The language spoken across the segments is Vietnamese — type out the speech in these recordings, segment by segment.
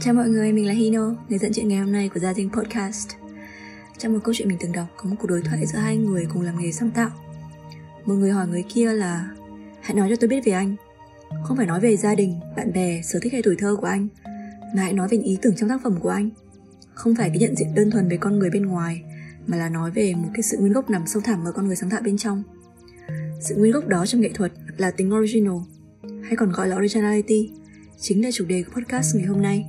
Chào mọi người, mình là Hino, người dẫn chuyện ngày hôm nay của Gia Dinh Podcast. Trong một câu chuyện mình từng đọc, có một cuộc đối thoại giữa hai người cùng làm nghề sáng tạo. Một người hỏi người kia là Hãy nói cho tôi biết về anh. Không phải nói về gia đình, bạn bè, sở thích hay tuổi thơ của anh, mà hãy nói về ý tưởng trong tác phẩm của anh. Không phải cái nhận diện đơn thuần về con người bên ngoài, mà là nói về một cái sự nguyên gốc nằm sâu thẳm ở con người sáng tạo bên trong. Sự nguyên gốc đó trong nghệ thuật là tính original, hay còn gọi là originality, chính là chủ đề của podcast ngày hôm nay.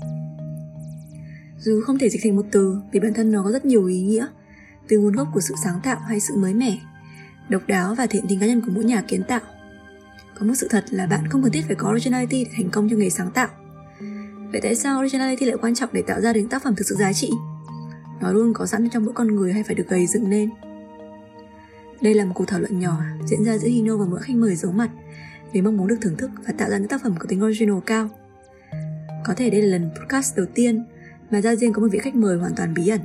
Dù không thể dịch thành một từ vì bản thân nó có rất nhiều ý nghĩa, từ nguồn gốc của sự sáng tạo hay sự mới mẻ, độc đáo và thiện tính cá nhân của mỗi nhà kiến tạo. Có một sự thật là bạn không cần thiết phải có originality để thành công trong nghề sáng tạo. Vậy tại sao originality lại quan trọng để tạo ra đến tác phẩm thực sự giá trị? Nó luôn có sẵn trong mỗi con người hay phải được gầy dựng lên? Đây là một cuộc thảo luận nhỏ diễn ra giữa Hino và mỗi khách mời giấu mặt vì mong muốn được thưởng thức và tạo ra những tác phẩm có tính original cao. Có thể đây là lần podcast đầu tiên mà Gia Diên có một vị khách mời hoàn toàn bí ẩn.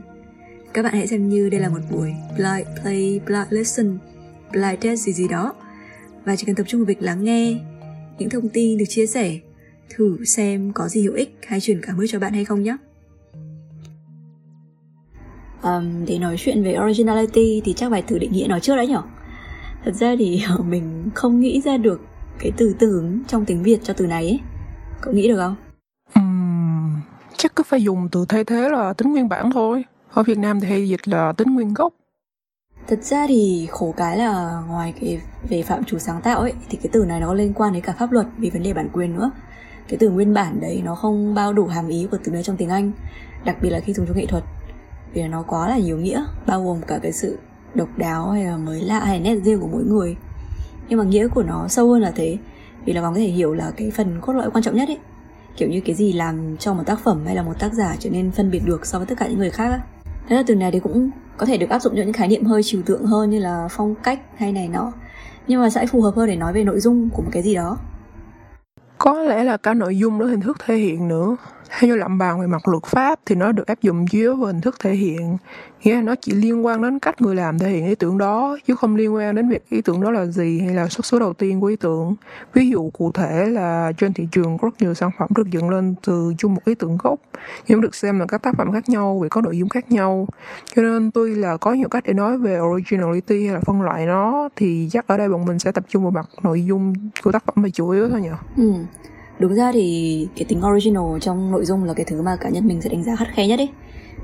Các bạn hãy xem như đây là một buổi blind play, blind listen, blind test gì gì đó. Và chỉ cần tập trung vào việc lắng nghe những thông tin được chia sẻ thử xem có gì hữu ích hay truyền cảm hứng cho bạn hay không nhé. Um, để nói chuyện về originality thì chắc phải thử định nghĩa nó trước đấy nhở? Thật ra thì mình không nghĩ ra được cái từ tưởng trong tiếng việt cho từ này ấy. Cậu nghĩ được không? Chắc cứ phải dùng từ thay thế là tính nguyên bản thôi. Ở Việt Nam thì hay dịch là tính nguyên gốc. Thật ra thì khổ cái là ngoài cái về phạm chủ sáng tạo ấy thì cái từ này nó liên quan đến cả pháp luật vì vấn đề bản quyền nữa. Cái từ nguyên bản đấy nó không bao đủ hàm ý của từ đấy trong tiếng Anh, đặc biệt là khi dùng trong nghệ thuật. Vì nó quá là nhiều nghĩa, bao gồm cả cái sự độc đáo hay là mới lạ hay nét riêng của mỗi người. Nhưng mà nghĩa của nó sâu hơn là thế, vì là bạn có thể hiểu là cái phần cốt lõi quan trọng nhất ấy. Kiểu như cái gì làm cho một tác phẩm hay là một tác giả trở nên phân biệt được so với tất cả những người khác á. Thế là từ này thì cũng có thể được áp dụng cho những khái niệm hơi trừu tượng hơn như là phong cách hay này nọ nhưng mà sẽ phù hợp hơn để nói về nội dung của một cái gì đó Có lẽ là cả nội dung lẫn hình thức thể hiện nữa. Theo như lạm bàn về mặt luật pháp thì nó được áp dụng dưới hình thức thể hiện. Nghĩa là nó chỉ liên quan đến cách người làm thể hiện ý tưởng đó, chứ không liên quan đến việc ý tưởng đó là gì hay là xuất xứ đầu tiên của ý tưởng. Ví dụ cụ thể là trên thị trường có rất nhiều sản phẩm được dựng lên từ chung một ý tưởng gốc, nhưng được xem là các tác phẩm khác nhau vì có nội dung khác nhau. Cho nên tuy là có nhiều cách để nói về originality hay là phân loại nó, thì chắc ở đây bọn mình sẽ tập trung vào mặt nội dung của tác phẩm là chủ yếu thôi nhỉ? ừ đúng ra thì cái tính original trong nội dung là cái thứ mà cá nhân mình sẽ đánh giá khắt khe nhất ấy.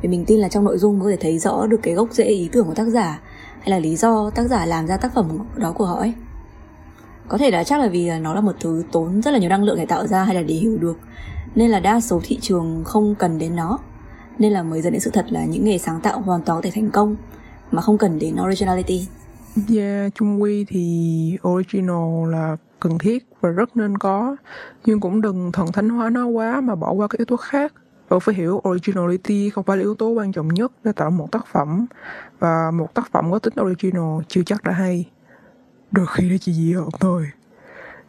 Vì mình tin là trong nội dung có thể thấy rõ được cái gốc rễ ý tưởng của tác giả hay là lý do tác giả làm ra tác phẩm đó của họ ấy. Có thể là chắc là vì là nó là một thứ tốn rất là nhiều năng lượng để tạo ra hay là để hiểu được. Nên là đa số thị trường không cần đến nó. Nên là mới dẫn đến sự thật là những nghề sáng tạo hoàn toàn có thể thành công mà không cần đến originality. Yeah, chung quy thì original là cần thiết và rất nên có. Nhưng cũng đừng thần thánh hóa nó quá mà bỏ qua các yếu tố khác. Bạn phải hiểu originality không phải là yếu tố quan trọng nhất để tạo một tác phẩm. Và một tác phẩm có tính original chưa chắc đã hay. Đôi khi nó chỉ dị hợm thôi.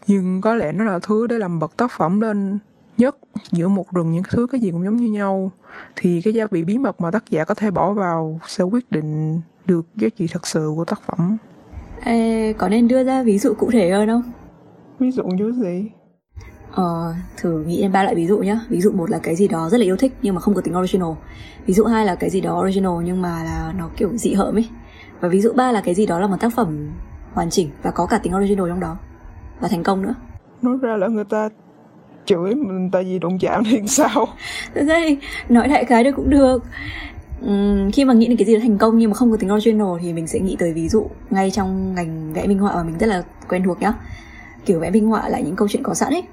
Nhưng có lẽ nó là thứ để làm bật tác phẩm lên nhất giữa một rừng những thứ cái gì cũng giống như nhau. Thì cái gia vị bí mật mà tác giả có thể bỏ vào sẽ quyết định được giá trị thật sự của tác phẩm. Ê, có nên đưa ra ví dụ cụ thể hơn không? Ví dụ như gì? Ờ, thử nghĩ đến ba loại ví dụ nhé Ví dụ một là cái gì đó rất là yêu thích nhưng mà không có tính original. Ví dụ hai là cái gì đó original nhưng mà là nó kiểu dị hợm ấy. Và ví dụ ba là cái gì đó là một tác phẩm hoàn chỉnh và có cả tính original trong đó. Và thành công nữa. Nói ra là người ta chửi mình tại vì đụng chạm thì sao? Thật ra thì nói đại khái được cũng được. Ừm, khi mà nghĩ đến cái gì đó thành công nhưng mà không có tính original thì mình sẽ nghĩ tới ví dụ ngay trong ngành vẽ minh họa mà mình rất là quen thuộc nhá kiểu vẽ minh họa lại những câu chuyện có sẵn ấy.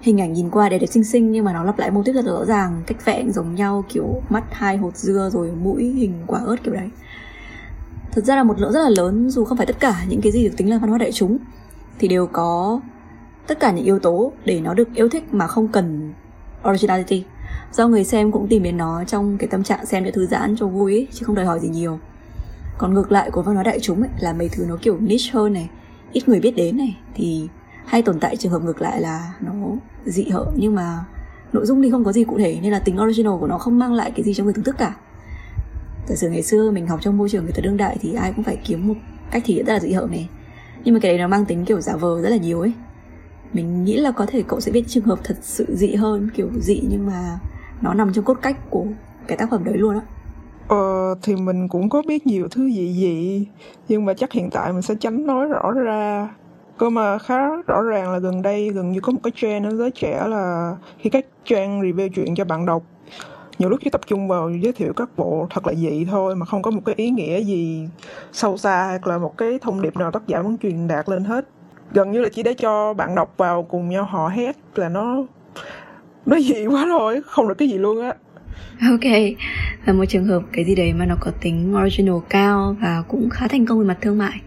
Hình ảnh nhìn qua đẹp đẹp xinh xinh nhưng mà nó lặp lại mô típ rất rõ ràng cách vẽ giống nhau kiểu mắt hai hột dưa rồi mũi hình quả ớt kiểu đấy. Thật ra là một lượng rất là lớn dù không phải tất cả những cái gì được tính là văn hóa đại chúng thì đều có tất cả những yếu tố để nó được yêu thích mà không cần originality. Do người xem cũng tìm đến nó trong cái tâm trạng xem để thư giãn cho vui ấy, chứ không đòi hỏi gì nhiều. Còn ngược lại của văn hóa đại chúng ấy, là mấy thứ nó kiểu niche hơn này ít người biết đến này thì hay tồn tại trường hợp ngược lại là nó dị hợm nhưng mà nội dung thì không có gì cụ thể nên là tính original của nó không mang lại cái gì cho người thưởng thức cả. Giả sử ngày xưa mình học trong môi trường người ta đương đại thì ai cũng phải kiếm một cách thể hiện rất là dị hợm này. Nhưng mà cái đấy nó mang tính kiểu giả vờ rất là nhiều ấy. Mình nghĩ là có thể cậu sẽ biết trường hợp thật sự dị hơn kiểu dị nhưng mà nó nằm trong cốt cách của cái tác phẩm đấy luôn á. Ờ, thì mình cũng có biết nhiều thứ dị dị nhưng mà chắc hiện tại mình sẽ tránh nói rõ ra cơ mà khá rõ ràng là gần đây gần như có một cái trend ở giới trẻ là khi các trang review chuyện cho bạn đọc nhiều lúc chỉ tập trung vào giới thiệu các bộ thật là dị thôi mà không có một cái ý nghĩa gì sâu xa hoặc là một cái thông điệp nào tác giả muốn truyền đạt lên hết. Gần như là chỉ để cho bạn đọc vào cùng nhau hò hét là nó nó dị quá rồi không được cái gì luôn á. Ok, là một trường hợp cái gì đấy mà nó có tính original cao và cũng khá thành công về mặt thương mại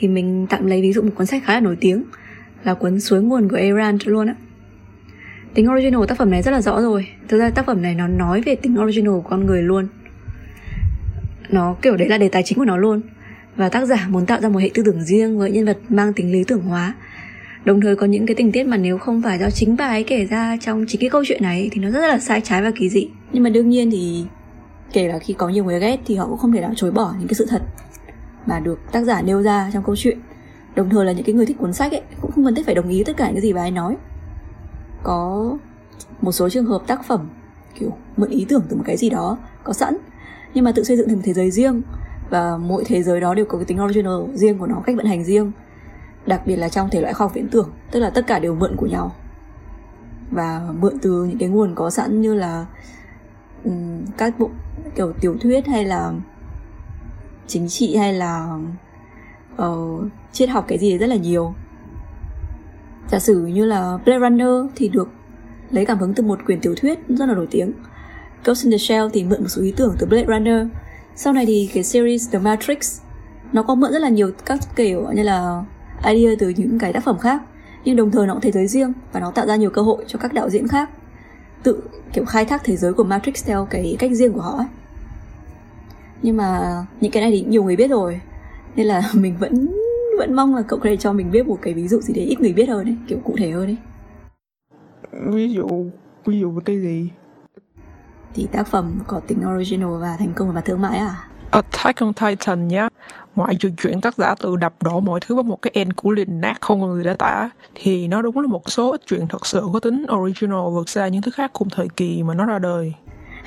thì mình tạm lấy ví dụ một cuốn sách khá là nổi tiếng, là cuốn Suối nguồn của Ayn luôn á. Tính original của tác phẩm này rất là rõ rồi. Thực ra tác phẩm này nó nói về tính original của con người luôn. Nó kiểu đấy là đề tài chính của nó luôn. Và tác giả muốn tạo ra một hệ tư tưởng riêng với nhân vật mang tính lý tưởng hóa đồng thời có những cái tình tiết mà nếu không phải do chính bà ấy kể ra trong chính cái câu chuyện này thì nó rất là sai trái và kỳ dị nhưng mà đương nhiên thì kể là khi có nhiều người ghét thì họ cũng không thể nào chối bỏ những cái sự thật mà được tác giả nêu ra trong câu chuyện. Đồng thời là những cái người thích cuốn sách ấy cũng không cần thiết phải đồng ý tất cả những cái gì bà ấy nói. Có một số trường hợp tác phẩm kiểu mượn ý tưởng từ một cái gì đó có sẵn nhưng mà tự xây dựng thành một thế giới riêng và mỗi thế giới đó đều có cái tính original riêng của nó cách vận hành riêng. Đặc biệt là trong thể loại khoa học viễn tưởng tức là tất cả đều mượn của nhau. Và mượn từ những cái nguồn có sẵn như là um, các bộ kiểu tiểu thuyết hay là chính trị hay là uh, triết học cái gì rất là nhiều. Giả sử như là Blade Runner thì được lấy cảm hứng từ một quyển tiểu thuyết rất là nổi tiếng. Ghost in the Shell thì mượn một số ý tưởng từ Blade Runner. Sau này thì cái series The Matrix nó có mượn rất là nhiều các kiểu như là idea từ những cái tác phẩm khác nhưng đồng thời nó cũng thế giới riêng và nó tạo ra nhiều cơ hội cho các đạo diễn khác tự kiểu khai thác thế giới của Matrix theo cái cách riêng của họ ấy nhưng mà những cái này thì nhiều người biết rồi. Nên là mình vẫn vẫn mong là cậu có thể cho mình biết một cái ví dụ gì đấy ít người biết hơn ấy kiểu cụ thể hơn ấy. Ví dụ ví dụ về cái gì? Thì tác phẩm có tính original và thành công về mặt thương mại à? Attack on Titan nhá. Ngoại trừ chuyện tác giả tự đập đổ mọi thứ vào một cái end của liền nát không người đã tả thì nó đúng là một số ít chuyện thật sự có tính original vượt xa những thứ khác cùng thời kỳ mà nó ra đời.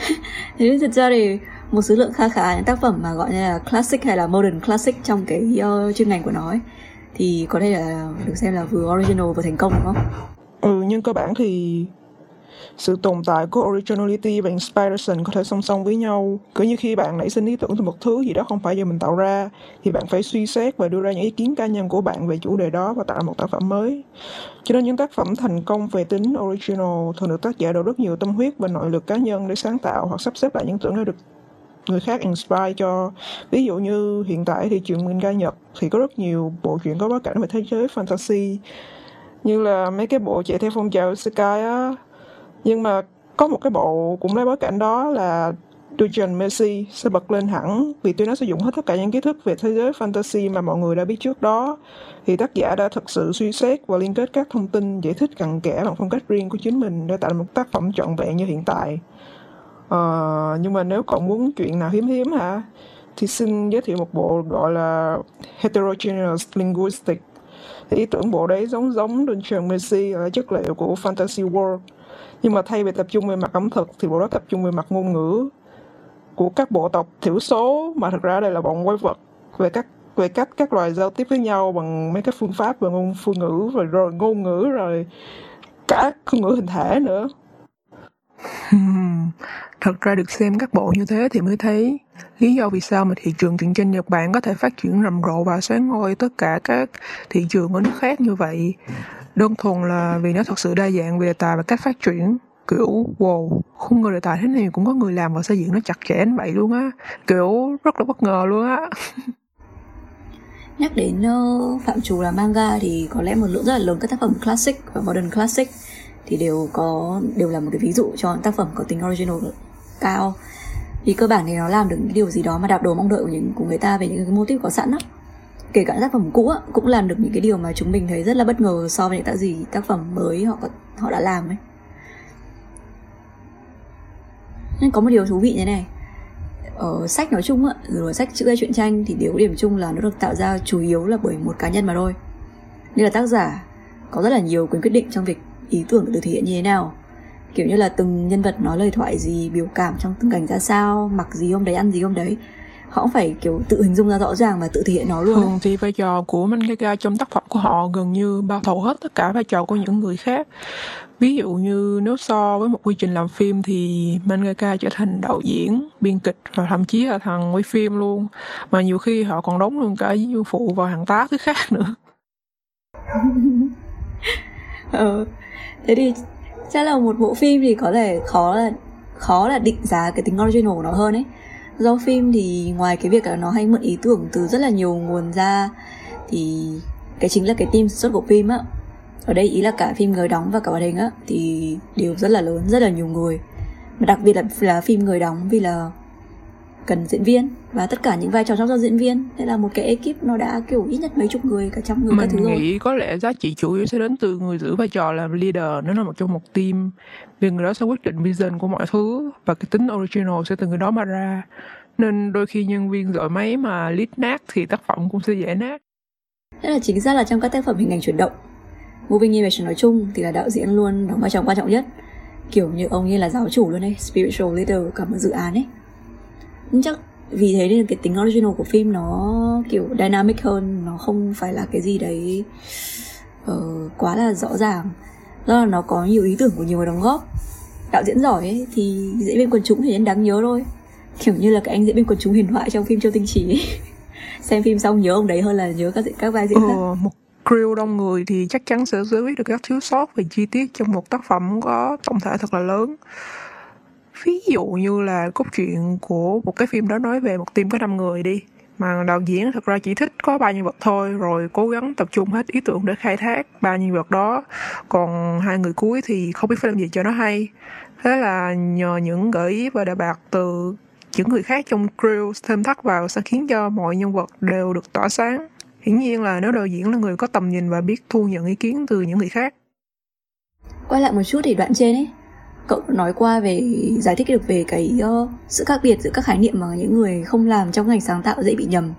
Thế thực ra thì một số lượng khá khá những tác phẩm mà gọi như là classic hay là modern classic trong cái uh, chuyên ngành của nó ấy, thì có thể là được xem là vừa original vừa thành công đúng không? Ừ nhưng cơ bản thì sự tồn tại của originality và inspiration có thể song song với nhau. Cứ như khi bạn nảy sinh ý tưởng từ một thứ gì đó không phải do mình tạo ra thì bạn phải suy xét và đưa ra những ý kiến cá nhân của bạn về chủ đề đó và tạo ra một tác phẩm mới. Cho nên những tác phẩm thành công về tính original thường được tác giả đổ rất nhiều tâm huyết và nội lực cá nhân để sáng tạo hoặc sắp xếp lại những tưởng đã được người khác inspire cho. Ví dụ như hiện tại thì chuyện manga Nhật thì có rất nhiều bộ truyện có bối cảnh về thế giới fantasy, như là mấy cái bộ chạy theo phong trào Sky á. Nhưng mà có một cái bộ cũng lấy bối cảnh đó là Dungeon Messi sẽ bật lên hẳn, vì tuy nó sử dụng hết tất cả những kiến thức về thế giới fantasy mà mọi người đã biết trước đó. Thì tác giả đã thực sự suy xét và liên kết các thông tin giải thích cặn kẽ bằng phong cách riêng của chính mình để tạo một tác phẩm trọn vẹn như hiện tại. Ờ, nhưng mà nếu cậu muốn chuyện nào hiếm hiếm hả? Thì xin giới thiệu một bộ gọi là Heterogeneous Linguistic. Thì ý tưởng bộ đấy giống giống Dungeon Messi ở chất liệu của Fantasy World. Nhưng mà thay vì tập trung về mặt ẩm thực thì bộ đó tập trung về mặt ngôn ngữ của các bộ tộc thiểu số mà thật ra đây là bọn quái vật về các về cách các loài giao tiếp với nhau bằng mấy cái phương pháp và ngôn phương ngữ rồi, rồi ngôn ngữ rồi cả ngôn ngữ hình thể nữa. thật ra được xem các bộ như thế thì mới thấy lý do vì sao mà thị trường truyện tranh Nhật Bản có thể phát triển rầm rộ và sáng ngôi tất cả các thị trường ở nước khác như vậy. Đơn thuần là vì nó thật sự đa dạng về đề tài và cách phát triển. Kiểu wow không ngờ đề tài thế này cũng có người làm và xây dựng nó chặt chẽ như vậy luôn á. Kiểu rất là bất ngờ luôn á. Nhắc đến uh, phạm trù là manga thì có lẽ một lượng rất là lớn các tác phẩm classic và modern classic thì đều có đều là một cái ví dụ cho tác phẩm có tính original cao. Vì cơ bản thì nó làm được cái điều gì đó mà đạp đồ mong đợi của những của người ta về những cái mô típ có sẵn đó kể cả tác phẩm cũ á, cũng làm được những cái điều mà chúng mình thấy rất là bất ngờ so với những tác gì tác phẩm mới họ họ đã làm ấy. Nên có một điều thú vị như này. Ở sách nói chung á rồi sách chữ gây truyện tranh thì điều điểm chung là nó được tạo ra chủ yếu là bởi một cá nhân mà thôi. Nên là tác giả có rất là nhiều quyền quyết định trong việc ý tưởng được thể hiện như thế nào? Kiểu như là từng nhân vật nói lời thoại gì biểu cảm trong từng cảnh ra sao mặc gì hôm đấy ăn gì hôm đấy. Họ cũng phải kiểu tự hình dung ra rõ ràng và tự thể hiện nó luôn thường thì vai trò của mangaka trong tác phẩm của họ gần như bao thầu hết tất cả vai trò của những người khác. Ví dụ như nếu so với một quy trình làm phim thì mangaka trở thành đạo diễn biên kịch và thậm chí là thằng quay phim luôn. Mà nhiều khi họ còn đóng luôn cả diễn phụ và hàng tá thứ khác nữa. Ừ. thế thì chắc là một bộ phim thì có thể khó là khó là định giá cái tính original của nó hơn ấy. Do phim thì ngoài cái việc là nó hay mượn ý tưởng từ rất là nhiều nguồn ra, thì cái chính là cái team sản xuất của phim á. Ở đây ý là cả phim người đóng và cả hoạt hình á, thì đều rất là lớn, rất là nhiều người. Mà đặc biệt là là phim người đóng vì là cần diễn viên và tất cả những vai trò trong do diễn viên. Nên là một cái ekip nó đã kiểu ít nhất mấy chục người cả trăm người mình các thứ rồi. nghĩ có lẽ giá trị chủ yếu sẽ đến từ người giữ vai trò làm leader nếu là một trong một team. Vì người đó sẽ quyết định vision của mọi thứ và cái tính original sẽ từ người đó mà ra. Nên đôi khi nhân viên giỏi máy mà lead nát thì tác phẩm cũng sẽ dễ nát. Thế là chính xác là trong các tác phẩm hình ảnh chuyển động Moving Image nói chung thì là đạo diễn luôn đóng vai trò quan trọng nhất. Kiểu như ông như là giáo chủ luôn ấy Spiritual leader của cả một dự án ấy chắc vì thế nên cái tính original của phim nó kiểu dynamic hơn Nó không phải là cái gì đấy uh, quá là rõ ràng. Do là nó có nhiều ý tưởng của nhiều người đóng góp. Đạo diễn giỏi ấy thì diễn viên quần chúng thì nên đáng nhớ thôi. Kiểu như là cái anh diễn viên quần chúng huyền thoại trong phim Châu Tinh ấy. Xem phim xong nhớ ông đấy hơn là nhớ các các vai diễn khác. ờ, một crew đông người thì chắc chắn sẽ giải quyết được các thiếu sót về chi tiết trong một tác phẩm có tổng thể thật là lớn ví dụ như là cốt truyện của một cái phim đó nói về một team có 5 người đi, mà đạo diễn thật ra chỉ thích có ba nhân vật thôi, rồi cố gắng tập trung hết ý tưởng để khai thác ba nhân vật đó. Còn hai người cuối thì không biết phải làm gì cho nó hay. Thế là nhờ những gợi ý và đề bạc từ những người khác trong crew, thêm thắt vào sẽ khiến cho mọi nhân vật đều được tỏa sáng. Hiển nhiên là nếu đạo diễn là người có tầm nhìn và biết thu nhận ý kiến từ những người khác. Quay lại một chút thì đoạn trên ấy cậu nói qua về giải thích được về cái uh, sự khác biệt giữa các khái niệm mà những người không làm trong ngành sáng tạo dễ bị nhầm?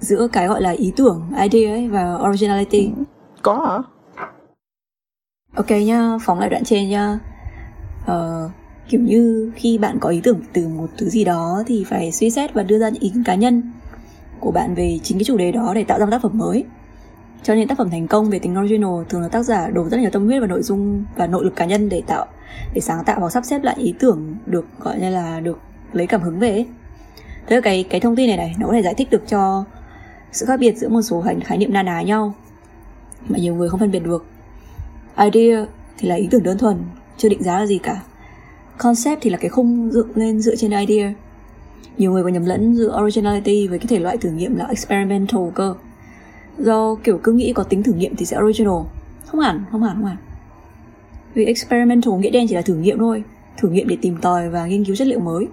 Giữa cái gọi là ý tưởng idea ấy và originality. Có hả? Ok nhá phóng lại đoạn trên nhá. Uh, kiểu như khi bạn có ý tưởng từ một thứ gì đó thì phải suy xét và đưa ra những ý kiến cá nhân của bạn về chính cái chủ đề đó để tạo ra một tác phẩm mới cho nên tác phẩm thành công về tính original thường là tác giả đổ rất nhiều tâm huyết vào nội dung và nội lực cá nhân để tạo để sáng tạo và sắp xếp lại ý tưởng được gọi như là được lấy cảm hứng về ấy. thế là cái cái thông tin này này nó có thể giải thích được cho sự khác biệt giữa một số khái, khái niệm na ná nhau mà nhiều người không phân biệt được. Idea thì là ý tưởng đơn thuần chưa định giá là gì cả. Concept thì là cái khung dựng lên dựa trên idea. Nhiều người còn nhầm lẫn giữa originality với cái thể loại thử nghiệm là experimental cơ do kiểu cứ nghĩ có tính thử nghiệm thì sẽ original. Không hẳn không hẳn không hẳn. Vì experimental nghĩa đen chỉ là thử nghiệm thôi. Thử nghiệm để tìm tòi và nghiên cứu chất liệu mới.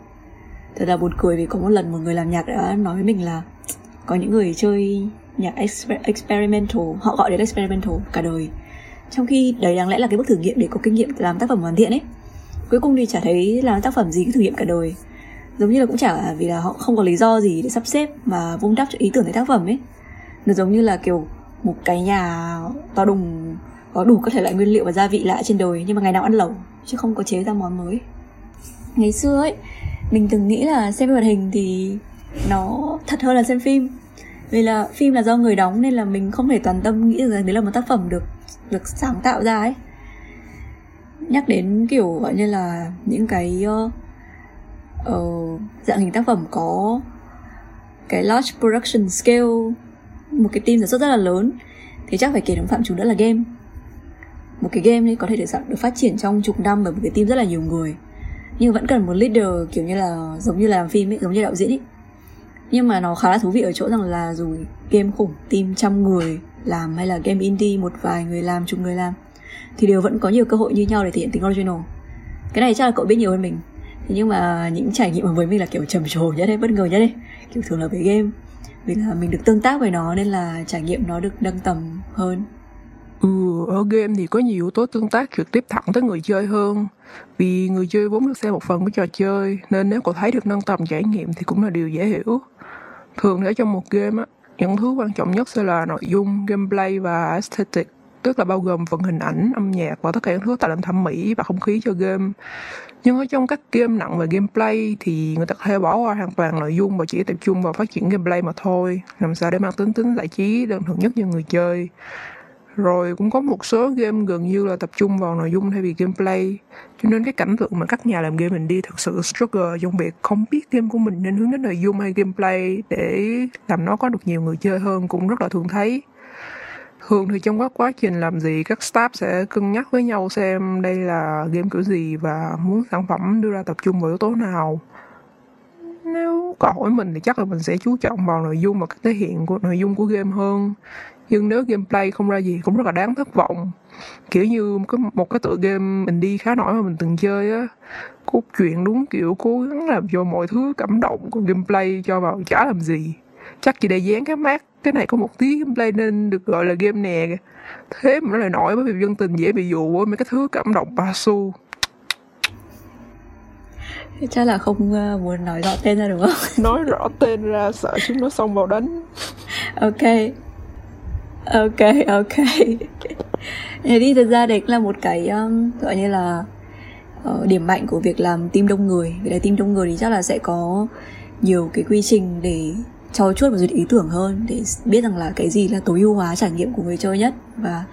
Thật là buồn cười vì có một lần một người làm nhạc đã nói với mình là có những người chơi nhạc exper- experimental, họ gọi đến experimental cả đời. Trong khi đấy đáng lẽ là cái bước thử nghiệm để có kinh nghiệm làm tác phẩm hoàn thiện ấy. Cuối cùng thì chả thấy làm tác phẩm gì cứ thử nghiệm cả đời. Giống như là cũng chả vì là họ không có lý do gì để sắp xếp mà vun đắp cho ý tưởng cái tác phẩm ấy nó giống như là kiểu một cái nhà to đùng có đủ các thể loại nguyên liệu và gia vị lạ trên đời nhưng mà ngày nào ăn lẩu chứ không có chế ra món mới. Ngày xưa ấy mình từng nghĩ là xem phim hoạt hình thì nó thật hơn là xem phim. Vì là phim là do người đóng nên là mình không thể toàn tâm nghĩ rằng đấy là một tác phẩm được được sáng tạo ra ấy. Nhắc đến kiểu gọi như là những cái uh, dạng hình tác phẩm có cái large production scale một cái team sản xuất rất là lớn. Thì chắc phải kể đến phạm trù nữa là game. Một cái game ấy có thể được được phát triển trong chục năm bởi một cái team rất là nhiều người. Nhưng vẫn cần một leader kiểu như là giống như là làm phim ấy, giống như đạo diễn ấy. Nhưng mà nó khá là thú vị ở chỗ rằng là dù game khủng, team trăm người làm hay là game indie, một vài người làm, chục người làm, thì đều vẫn có nhiều cơ hội như nhau để thể hiện tính original. Cái này chắc là cậu biết nhiều hơn mình. Thế nhưng mà những trải nghiệm với mình là kiểu trầm trồ nhất đấy, bất ngờ nhất đấy. Kiểu thường là về game vì là mình được tương tác với nó nên là trải nghiệm nó được nâng tầm hơn. Ừ, ở game thì có nhiều yếu tố tương tác trực tiếp thẳng tới người chơi hơn. Vì người chơi vốn được xem một phần của trò chơi Nên nếu cậu thấy được nâng tầm trải nghiệm thì cũng là điều dễ hiểu. Thường ở trong một game á, những thứ quan trọng nhất sẽ là nội dung, gameplay và aesthetic tức là bao gồm phần hình ảnh, âm nhạc và tất cả những thứ tạo nên thẩm mỹ và không khí cho game. Nhưng ở trong các game nặng về gameplay thì người ta có thể bỏ qua hoàn toàn nội dung và chỉ tập trung vào phát triển gameplay mà thôi, làm sao để mang tính tính giải trí đơn thuần nhất cho người chơi. Rồi cũng có một số game gần như là tập trung vào nội dung thay vì gameplay, cho nên cái cảnh tượng mà các nhà làm game mình đi thực sự struggle trong việc không biết game của mình nên hướng đến nội dung hay gameplay để làm nó có được nhiều người chơi hơn cũng rất là thường thấy thường thì trong các quá trình làm gì, các staff sẽ cân nhắc với nhau xem đây là game kiểu gì và muốn sản phẩm đưa ra tập trung vào yếu tố nào. Nếu có hỏi mình thì chắc là mình sẽ chú trọng vào nội dung và cách thể hiện của nội dung của game hơn. Nhưng nếu gameplay không ra gì cũng rất là đáng thất vọng. Kiểu như có một cái tựa game mình đi khá nổi mà mình từng chơi á, cốt truyện đúng kiểu cố gắng làm cho mọi thứ cảm động còn gameplay cho vào chả làm gì. Chắc chỉ để dán cái mát cái này có một tí gameplay nên được gọi là game nè. Thế mà nó lại nổi bởi vì dân tình dễ bị dụ với mấy cái thứ cảm động ba xu. Chắc là không uh, muốn nói rõ tên ra đúng không? Nói rõ tên ra sợ chúng nó xông vào đánh. Ok. Ok ok. Thế đi thực ra đấy là một cái um, gọi như là uh, điểm mạnh của việc làm team đông người. Vì là team đông người thì chắc là sẽ có nhiều cái quy trình để cho chuốt và duyệt ý tưởng hơn để biết rằng là cái gì là tối ưu hóa trải nghiệm của người chơi nhất và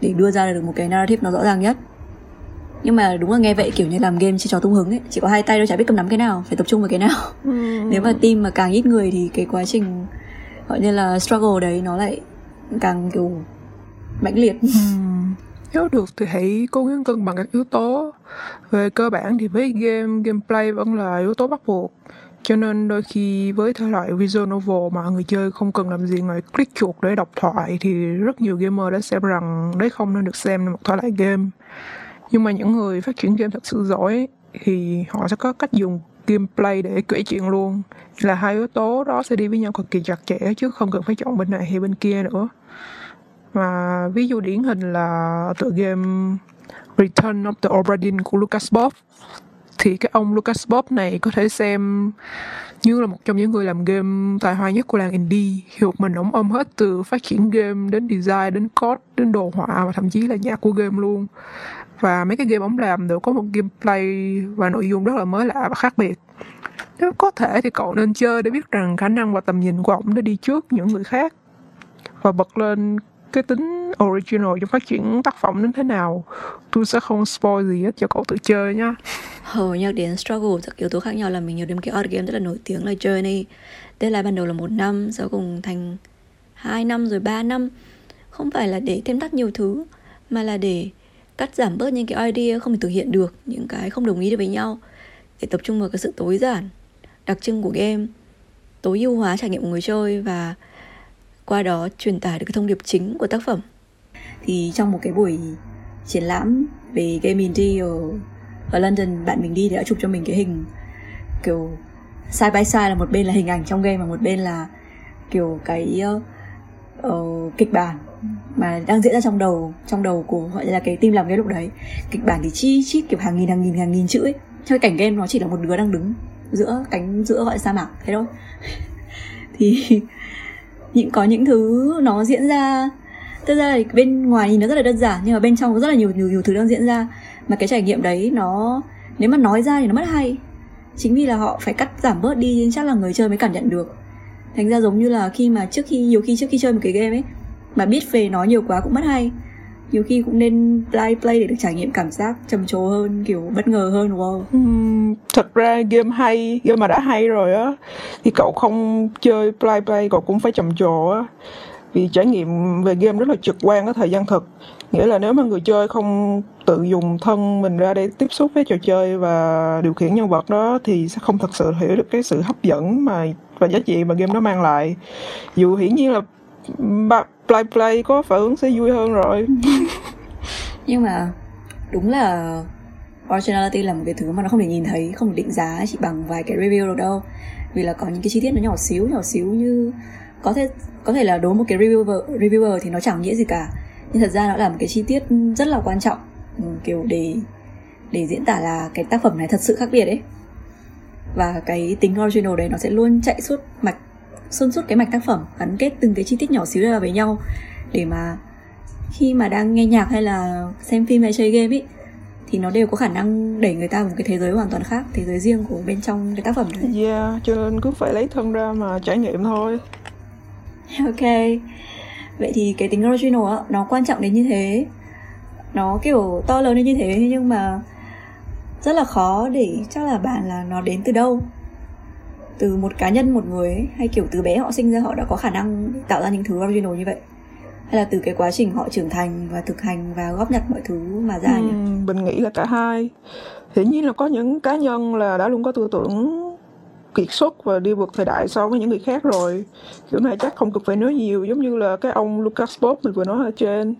để đưa ra được một cái narrative nó rõ ràng nhất. Nhưng mà đúng là nghe vậy kiểu như làm game chỉ cho tung hứng ấy chỉ có hai tay đâu chả biết cầm nắm cái nào phải tập trung vào cái nào. Ừ. nếu mà team mà càng ít người thì cái quá trình gọi như là struggle đấy nó lại càng kiểu mãnh liệt. Ừ. nếu được thì hãy cố gắng cân bằng các yếu tố. Về cơ bản thì với game gameplay vẫn là yếu tố bắt buộc cho nên đôi khi với thể loại visual novel mà người chơi không cần làm gì ngoài click chuột để đọc thoại thì rất nhiều gamer đã xem rằng đấy không nên được xem là một thể loại game. Nhưng mà những người phát triển game thật sự giỏi thì họ sẽ có cách dùng gameplay để kể chuyện luôn. Là hai yếu tố đó sẽ đi với nhau cực kỳ chặt chẽ chứ không cần phải chọn bên này hay bên kia nữa. Mà ví dụ điển hình là tựa game Return of the Obra Dinn của Lucas Bob thì cái ông Lucas Bob này có thể xem như là một trong những người làm game tài hoa nhất của làng indie. Thì một mình, ông ôm hết từ phát triển game đến design, đến code, đến đồ họa và thậm chí là nhạc của game luôn. Và mấy cái game ông làm đều có một gameplay và nội dung rất là mới lạ và khác biệt. Nếu có thể thì cậu nên chơi để biết rằng khả năng và tầm nhìn của ông đã đi trước những người khác. Và bật lên cái tính original trong phát triển tác phẩm đến thế nào. Tôi sẽ không spoil gì hết cho cậu tự chơi nhá Hồi nhắc đến struggle các yếu tố khác nhau là mình nhớ đến cái art game rất là nổi tiếng là Journey. Deadline ban đầu là một năm, sau cùng thành hai năm rồi ba năm. Không phải là để thêm thắt nhiều thứ Mà là để cắt giảm bớt những cái idea không thể thực hiện được Những cái không đồng ý được với nhau. Để tập trung vào cái sự tối giản Đặc trưng của game Tối ưu hóa trải nghiệm của người chơi Và qua đó truyền tải được cái thông điệp chính của tác phẩm. Thì trong một cái buổi triển lãm về game indie ở ở London bạn mình đi thì đã chụp cho mình cái hình kiểu side by side là một bên là hình ảnh trong game và một bên là kiểu cái uh, uh, kịch bản mà đang diễn ra trong đầu trong đầu của gọi là cái team làm cái lúc đấy. Kịch bản thì chi chít kiểu hàng nghìn hàng nghìn hàng nghìn chữ ấy. Trong cảnh game nó chỉ là một đứa đang đứng giữa cánh giữa gọi sa mạc thế thôi. Thì những có những thứ nó diễn ra thực ra là bên ngoài nhìn nó rất là đơn giản nhưng mà bên trong có rất là nhiều nhiều, nhiều thứ đang diễn ra. Mà cái trải nghiệm đấy nó nếu mà nói ra thì nó mất hay. Chính vì là họ phải cắt giảm bớt đi nên chắc là người chơi mới cảm nhận được. Thành ra giống như là khi mà trước khi nhiều khi trước khi chơi một cái game ấy mà biết về nó nhiều quá cũng mất hay nhiều khi cũng nên play play để được trải nghiệm cảm giác trầm trồ hơn kiểu bất ngờ hơn wow uhm, ừ, thật ra game hay game mà đã hay rồi á thì cậu không chơi play play cậu cũng phải trầm trồ á. Vì trải nghiệm về game rất là trực quan ở thời gian thực. Nghĩa là nếu mà người chơi không tự dùng thân mình ra để tiếp xúc với trò chơi và điều khiển nhân vật đó thì sẽ không thật sự hiểu được cái sự hấp dẫn mà và giá trị mà game nó mang lại. Dù hiển nhiên là play play có phản ứng sẽ vui hơn rồi. Nhưng mà đúng là originality là một cái thứ mà nó không thể nhìn thấy, không thể định giá chỉ bằng vài cái review được đâu. Vì là có những cái chi tiết nó nhỏ xíu nhỏ xíu như có thể có thể là đối một cái reviewer reviewer thì nó chẳng nghĩa gì cả. Nhưng thật ra nó là một cái chi tiết rất là quan trọng. Ừ, kiểu để để diễn tả là cái tác phẩm này thật sự khác biệt ấy. Và cái tính original đấy nó sẽ luôn chạy suốt mạch xuyên suốt cái mạch tác phẩm gắn kết từng cái chi tiết nhỏ xíu ra với nhau để mà khi mà đang nghe nhạc hay là xem phim hay chơi game ấy thì nó đều có khả năng đẩy người ta vào một cái thế giới hoàn toàn khác thế giới riêng của bên trong cái tác phẩm đấy. Yeah cho nên cứ phải lấy thân ra mà trải nghiệm thôi. Ok. Vậy thì cái tính original á nó quan trọng đến như thế. Nó kiểu to lớn đến như thế nhưng mà rất là khó để chắc là bạn là nó đến từ đâu từ một cá nhân một người ấy, hay kiểu từ bé họ sinh ra họ đã có khả năng tạo ra những thứ original như vậy? Hay là từ cái quá trình họ trưởng thành và thực hành và góp nhặt mọi thứ mà ra nhỉ? Mình nghĩ là cả hai. Hiển nhiên là có những cá nhân là đã luôn có tư tưởng kiệt xuất và đi vượt thời đại so với những người khác rồi. Kiểu này chắc không cần phải nói nhiều giống như là cái ông Lucas Bob mình vừa nói ở trên.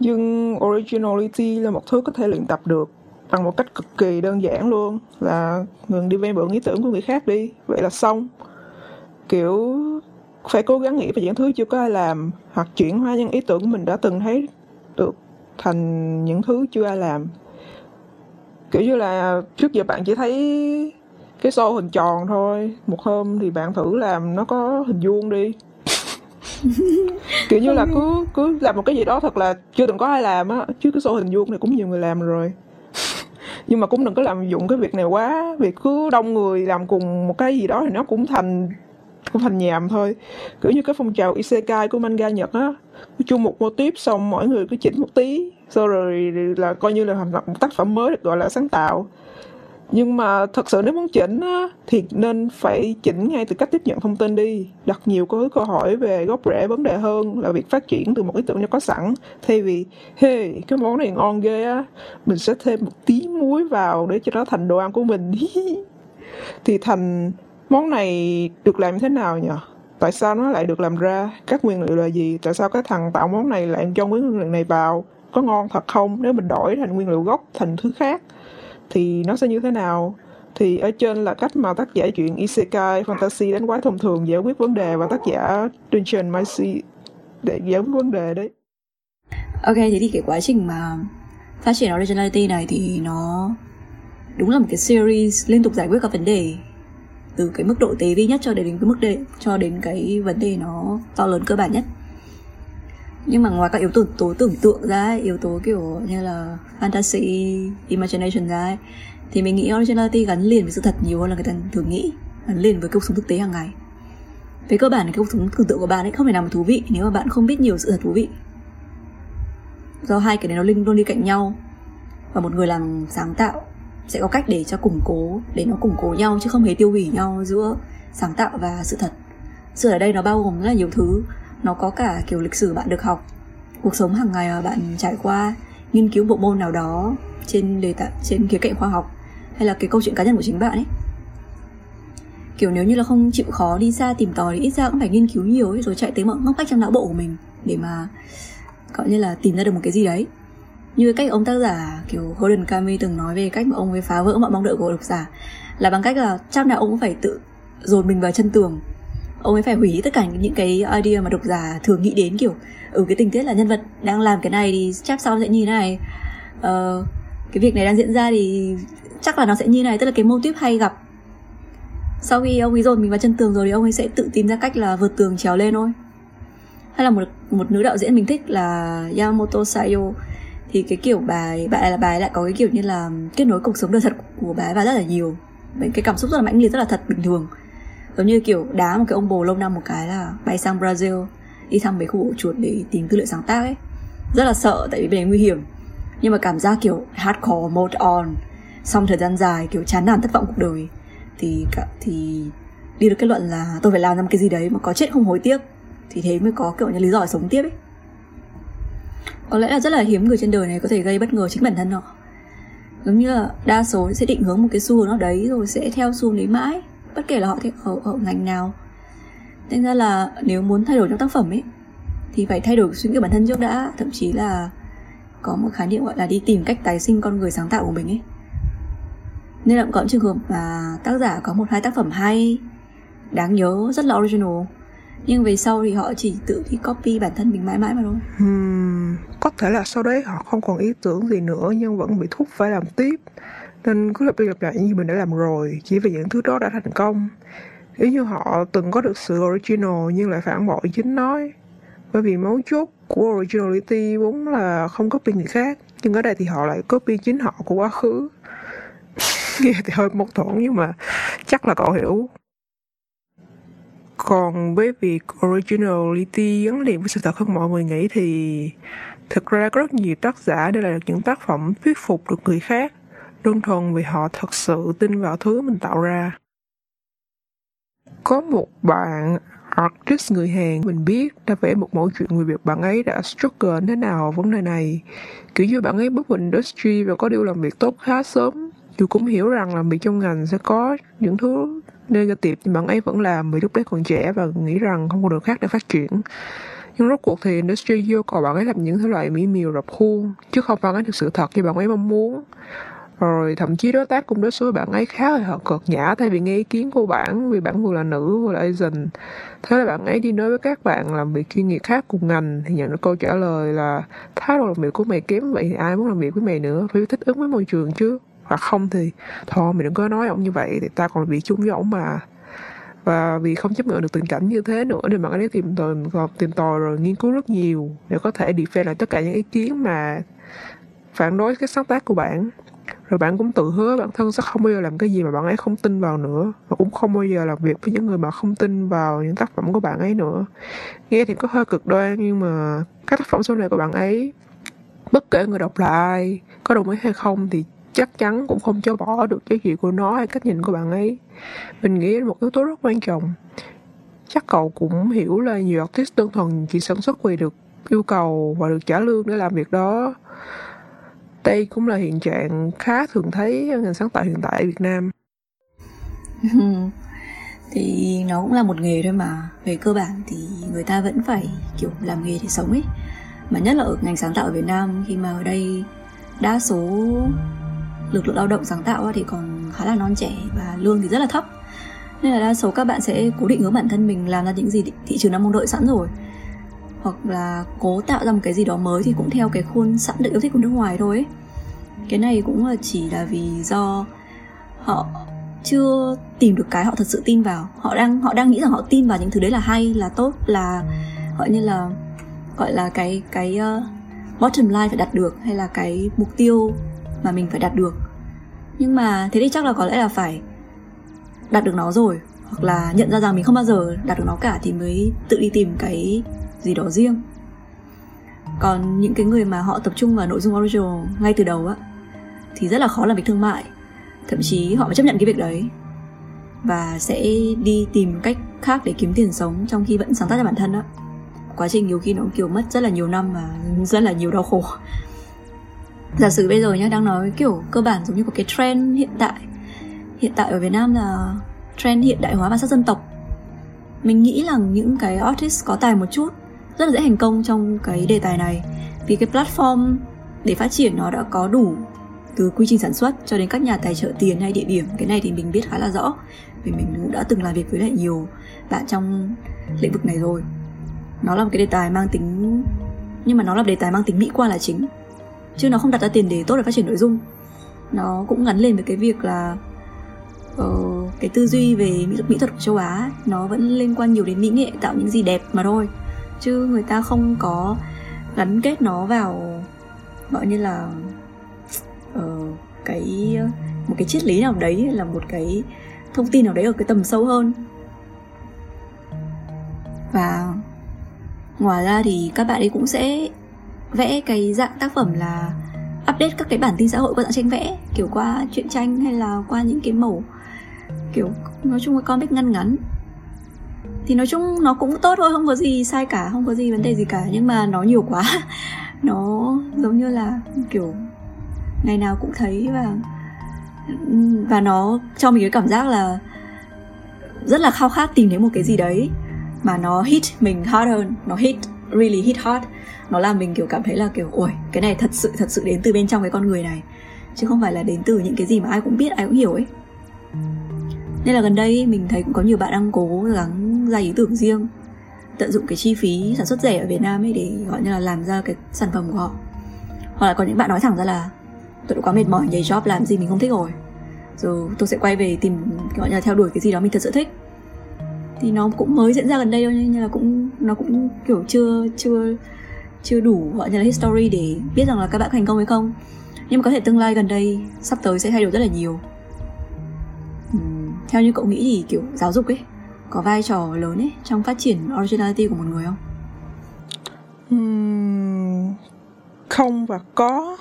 Nhưng originality là một thứ có thể luyện tập được bằng một cách cực kỳ đơn giản luôn, là ngừng đi vay mượn ý tưởng của người khác đi. Vậy là xong. Kiểu, phải cố gắng nghĩ về những thứ chưa có ai làm, hoặc chuyển hóa những ý tưởng mình đã từng thấy được thành những thứ chưa ai làm. Kiểu như là, trước giờ bạn chỉ thấy cái xô hình tròn thôi, một hôm thì bạn thử làm nó có hình vuông đi. Kiểu như là cứ cứ làm một cái gì đó thật là chưa từng có ai làm á, chứ cái xô hình vuông này cũng nhiều người làm rồi nhưng mà cũng đừng có làm dụng cái việc này quá. Việc cứ đông người làm cùng một cái gì đó thì nó cũng thành cũng thành nhàm thôi. Kiểu như cái phong trào isekai của manga nhật á chung một mô tiếp xong mỗi người cứ chỉnh một tí sau rồi là coi như là thành lập một tác phẩm mới được gọi là sáng tạo nhưng mà thật sự nếu muốn chỉnh á, thì nên phải chỉnh ngay từ cách tiếp nhận thông tin đi. Đặt nhiều câu câu hỏi về gốc rễ vấn đề hơn là việc phát triển từ một ý tưởng đã có sẵn. Thay vì hey cái món này ngon ghê á mình sẽ thêm một tí muối vào để cho nó thành đồ ăn của mình. Thì thành món này được làm thế nào nhỉ tại sao nó lại được làm ra? Các nguyên liệu là gì? Tại sao cái thằng tạo món này lại cho nguyên liệu này vào? Có ngon thật không? Nếu mình đổi thành nguyên liệu gốc thành thứ khác thì nó sẽ như thế nào? Thì ở trên là cách mà tác giả chuyện isekai fantasy đánh quái thông thường giải quyết vấn đề và tác giả Dungeon Macy để giải quyết vấn đề đấy. Ok, thế thì cái quá trình mà phát triển originality này thì nó đúng là một cái series liên tục giải quyết các vấn đề, từ cái mức độ tế vi nhất cho đến cái mức đề cho đến cái vấn đề nó to lớn cơ bản nhất nhưng mà ngoài các yếu tố, tố tưởng tượng ra yếu tố kiểu như là fantasy imagination ra thì mình nghĩ originality gắn liền với sự thật nhiều hơn là người ta thường nghĩ gắn liền với cuộc sống thực tế hàng ngày. Về cơ bản thì cuộc sống tưởng tượng của bạn ấy không thể nào mà thú vị nếu mà bạn không biết nhiều sự thật thú vị. Do hai cái này nó linh luôn đi cạnh nhau và một người làm sáng tạo sẽ có cách để cho củng cố để nó củng cố nhau chứ không hề tiêu hủy nhau giữa sáng tạo và sự thật. Sự ở đây nó bao gồm rất là nhiều thứ nó có cả kiểu lịch sử bạn được học. Cuộc sống hàng ngày mà bạn trải qua, nghiên cứu bộ môn nào đó trên đề tài trên khía cạnh khoa học, hay là cái câu chuyện cá nhân của chính bạn ấy. Kiểu nếu như là không chịu khó đi xa tìm tòi thì ít ra cũng phải nghiên cứu nhiều ấy, rồi chạy tới mọi ngóc ngách trong não bộ của mình để mà, gọi như là, tìm ra được một cái gì đấy. Như cách ông tác giả kiểu Gordon Kami từng nói về cách mà ông ấy phá vỡ mọi mong đợi của độc giả, là bằng cách là chắc nào ông cũng phải tự dồn mình vào chân tường ông ấy phải hủy tất cả những cái idea mà độc giả thường nghĩ đến kiểu ở ừ, cái tình tiết là nhân vật đang làm cái này thì chắc sau sẽ như thế này. Uh, cái việc này đang diễn ra thì chắc là nó sẽ như này tức là cái mô típ hay gặp. Sau khi ông ấy dồn mình vào chân tường rồi thì ông ấy sẽ tự tìm ra cách là vượt tường trèo lên thôi. Hay là một một nữ đạo diễn mình thích là Yamamoto Sayo thì cái kiểu bài bạn là bài lại có cái kiểu như là kết nối cuộc sống đời thật của bà và rất là nhiều. Cái cảm xúc rất là mãnh liệt rất là thật bình thường giống như kiểu đá một cái ông bồ lâu năm một cái là bay sang Brazil, đi thăm mấy khu ổ chuột để tìm tư liệu sáng tác ấy. Rất là sợ, tại vì bên đấy nguy hiểm. Nhưng mà cảm giác kiểu hardcore, mode on, xong thời gian dài kiểu chán nản thất vọng cuộc đời. Thì thì đi được kết luận là tôi phải làm ra một cái gì đấy mà có chết không hối tiếc, thì thế mới có kiểu như lý do để sống tiếp ấy. Có lẽ là rất là hiếm người trên đời này có thể gây bất ngờ chính bản thân họ. Giống như là đa số sẽ định hướng một cái xu hướng nào đấy rồi sẽ theo xu đấy mãi bất kể là họ thích ở, ở ngành nào. Nên ra là nếu muốn thay đổi trong tác phẩm ấy thì phải thay đổi suy nghĩ bản thân trước đã. Thậm chí là có một khái niệm gọi là đi tìm cách tái sinh con người sáng tạo của mình ấy. Nên là có trường hợp mà tác giả có một hai tác phẩm hay đáng nhớ rất là original. Nhưng về sau thì họ chỉ tự đi copy bản thân mình mãi mãi mà thôi. Hmm, có thể là sau đấy họ không còn ý tưởng gì nữa nhưng vẫn bị thúc phải làm tiếp nên cứ lặp đi lặp lại những gì mình đã làm rồi, chỉ vì những thứ đó đã thành công. Nếu như họ từng có được sự original nhưng lại phản bội chính nói bởi vì mấu chốt của originality vốn là không copy người khác, nhưng ở đây thì họ lại copy chính họ của quá khứ. Nghe thì hơi mâu thuẫn nhưng mà chắc là cậu hiểu. Còn với việc originality gắn liền với sự thật hơn mọi người nghĩ thì thực ra có rất nhiều tác giả để lại được những tác phẩm thuyết phục được người khác đơn thuần vì họ thật sự tin vào thứ mình tạo ra. Có một bạn artist người Hàn mình biết đã vẽ một mẫu chuyện về việc bạn ấy đã struggle thế nào vấn đề này. Kiểu như bạn ấy bước vào industry và có điều làm việc tốt khá sớm. Dù cũng hiểu rằng là việc trong ngành sẽ có những thứ negative nhưng bạn ấy vẫn làm vì lúc đấy còn trẻ và nghĩ rằng không có đường khác để phát triển. Nhưng rốt cuộc thì industry yêu cầu bạn ấy làm những thứ loại mỹ miều rập khuôn, chứ không bạn ấy thực sự thật như bạn ấy mong muốn rồi thậm chí đối tác cũng đối xử với bạn ấy khá là cợt nhã thay vì nghe ý kiến của bạn, vì bạn vừa là nữ vừa là Asian. Thế là bạn ấy đi nói với các bạn làm việc chuyên nghiệp khác cùng ngành, thì nhận được câu trả lời là, thái độ làm việc của mày kém, vậy thì ai muốn làm việc với mày nữa? Phải thích ứng với môi trường chứ. Hoặc không thì, thôi, mày đừng có nói ông như vậy, thì ta còn làm việc chung với ông mà. Và vì không chấp nhận được tình cảnh như thế nữa, nên bạn ấy tìm tòi tìm tòi rồi nghiên cứu rất nhiều để có thể defend lại tất cả những ý kiến mà phản đối cái sáng tác của bạn rồi bạn cũng tự hứa bản thân sẽ không bao giờ làm cái gì mà bạn ấy không tin vào nữa, và cũng không bao giờ làm việc với những người mà không tin vào những tác phẩm của bạn ấy nữa. Nghe thì có hơi cực đoan, nhưng mà các tác phẩm sau này của bạn ấy, bất kể người đọc là ai, có đồng ý hay không thì chắc chắn cũng không cho bỏ được cái gì của nó hay cách nhìn của bạn ấy. Mình nghĩ một yếu tố rất quan trọng. Chắc cậu cũng hiểu là nhiều artist đơn thuần chỉ sản xuất vì được yêu cầu và được trả lương để làm việc đó đây cũng là hiện trạng khá thường thấy ở ngành sáng tạo hiện tại ở Việt Nam. Thì nó cũng là một nghề thôi mà. Về cơ bản thì người ta vẫn phải, kiểu, làm nghề để sống ấy. Mà nhất là ở ngành sáng tạo ở Việt Nam, khi mà ở đây đa số lực lượng lao động sáng tạo thì còn khá là non trẻ và lương thì rất là thấp. Nên là đa số các bạn sẽ cố định hướng bản thân mình làm ra những gì thị trường đang mong đợi sẵn rồi hoặc là cố tạo ra một cái gì đó mới thì cũng theo cái khuôn sẵn được yêu thích của nước ngoài thôi ấy. cái này cũng là chỉ là vì do họ chưa tìm được cái họ thật sự tin vào. Họ đang họ đang nghĩ rằng họ tin vào những thứ đấy là hay là tốt là gọi như là gọi là cái cái uh, bottom line phải đạt được hay là cái mục tiêu mà mình phải đạt được. Nhưng mà thế thì chắc là có lẽ là phải đạt được nó rồi hoặc là nhận ra rằng mình không bao giờ đạt được nó cả thì mới tự đi tìm cái gì đó riêng. Còn những cái người mà họ tập trung vào nội dung original ngay từ đầu á, thì rất là khó làm việc thương mại. Thậm chí họ phải chấp nhận cái việc đấy. Và sẽ đi tìm cách khác để kiếm tiền sống trong khi vẫn sáng tác cho bản thân á. Quá trình nhiều khi nó kiểu mất rất là nhiều năm và rất là nhiều đau khổ. Giả sử bây giờ nhá, đang nói kiểu cơ bản giống như của cái trend hiện tại. Hiện tại ở Việt Nam là trend hiện đại hóa bản sắc dân tộc. Mình nghĩ là những cái artist có tài một chút rất là dễ thành công trong cái đề tài này. Vì cái platform để phát triển nó đã có đủ từ quy trình sản xuất cho đến các nhà tài trợ tiền hay địa điểm cái này thì mình biết khá là rõ vì mình cũng đã từng làm việc với lại nhiều bạn trong lĩnh vực này rồi. Nó là một cái đề tài mang tính nhưng mà nó là đề tài mang tính mỹ quan là chính chứ nó không đặt ra tiền đề tốt để phát triển nội dung. Nó cũng gắn liền với cái việc là uh, cái tư duy về mỹ thuật mỹ thuật của châu Á nó vẫn liên quan nhiều đến mỹ nghệ tạo những gì đẹp mà thôi chứ người ta không có gắn kết nó vào gọi như là uh, cái một cái triết lý nào đấy hay là một cái thông tin nào đấy ở cái tầm sâu hơn. Và ngoài ra thì các bạn ấy cũng sẽ vẽ cái dạng tác phẩm là update các cái bản tin xã hội qua dạng tranh vẽ kiểu qua truyện tranh hay là qua những cái mẫu kiểu nói chung là comic ngăn ngắn thì nói chung nó cũng tốt thôi, không có gì sai cả, không có gì vấn đề gì cả. Nhưng mà nó nhiều quá, nó giống như là, kiểu, ngày nào cũng thấy và và nó cho mình cái cảm giác là rất là khao khát tìm thấy một cái gì đấy mà nó hit mình hard hơn, nó hit, really hit hard. Nó làm mình, kiểu, cảm thấy là, kiểu, ôi, cái này thật sự thật sự đến từ bên trong cái con người này. Chứ không phải là đến từ những cái gì mà ai cũng biết, ai cũng hiểu ấy. Nên là gần đây mình thấy cũng có nhiều bạn đang cố gắng ra ý tưởng riêng tận dụng cái chi phí sản xuất rẻ ở Việt Nam ấy để gọi như là làm ra cái sản phẩm của họ. Hoặc là có những bạn nói thẳng ra là tôi đã quá mệt mỏi nhảy job làm gì mình không thích rồi. Rồi tôi sẽ quay về tìm gọi như là theo đuổi cái gì đó mình thật sự thích. Thì nó cũng mới diễn ra gần đây thôi nhưng là cũng nó cũng kiểu chưa chưa chưa đủ gọi như là history để biết rằng là các bạn thành công hay không. Nhưng mà có thể tương lai gần đây sắp tới sẽ thay đổi rất là nhiều. Uhm, theo như cậu nghĩ thì kiểu giáo dục ấy có vai trò lớn ấy trong phát triển originality của một người không? Uhm, không và có.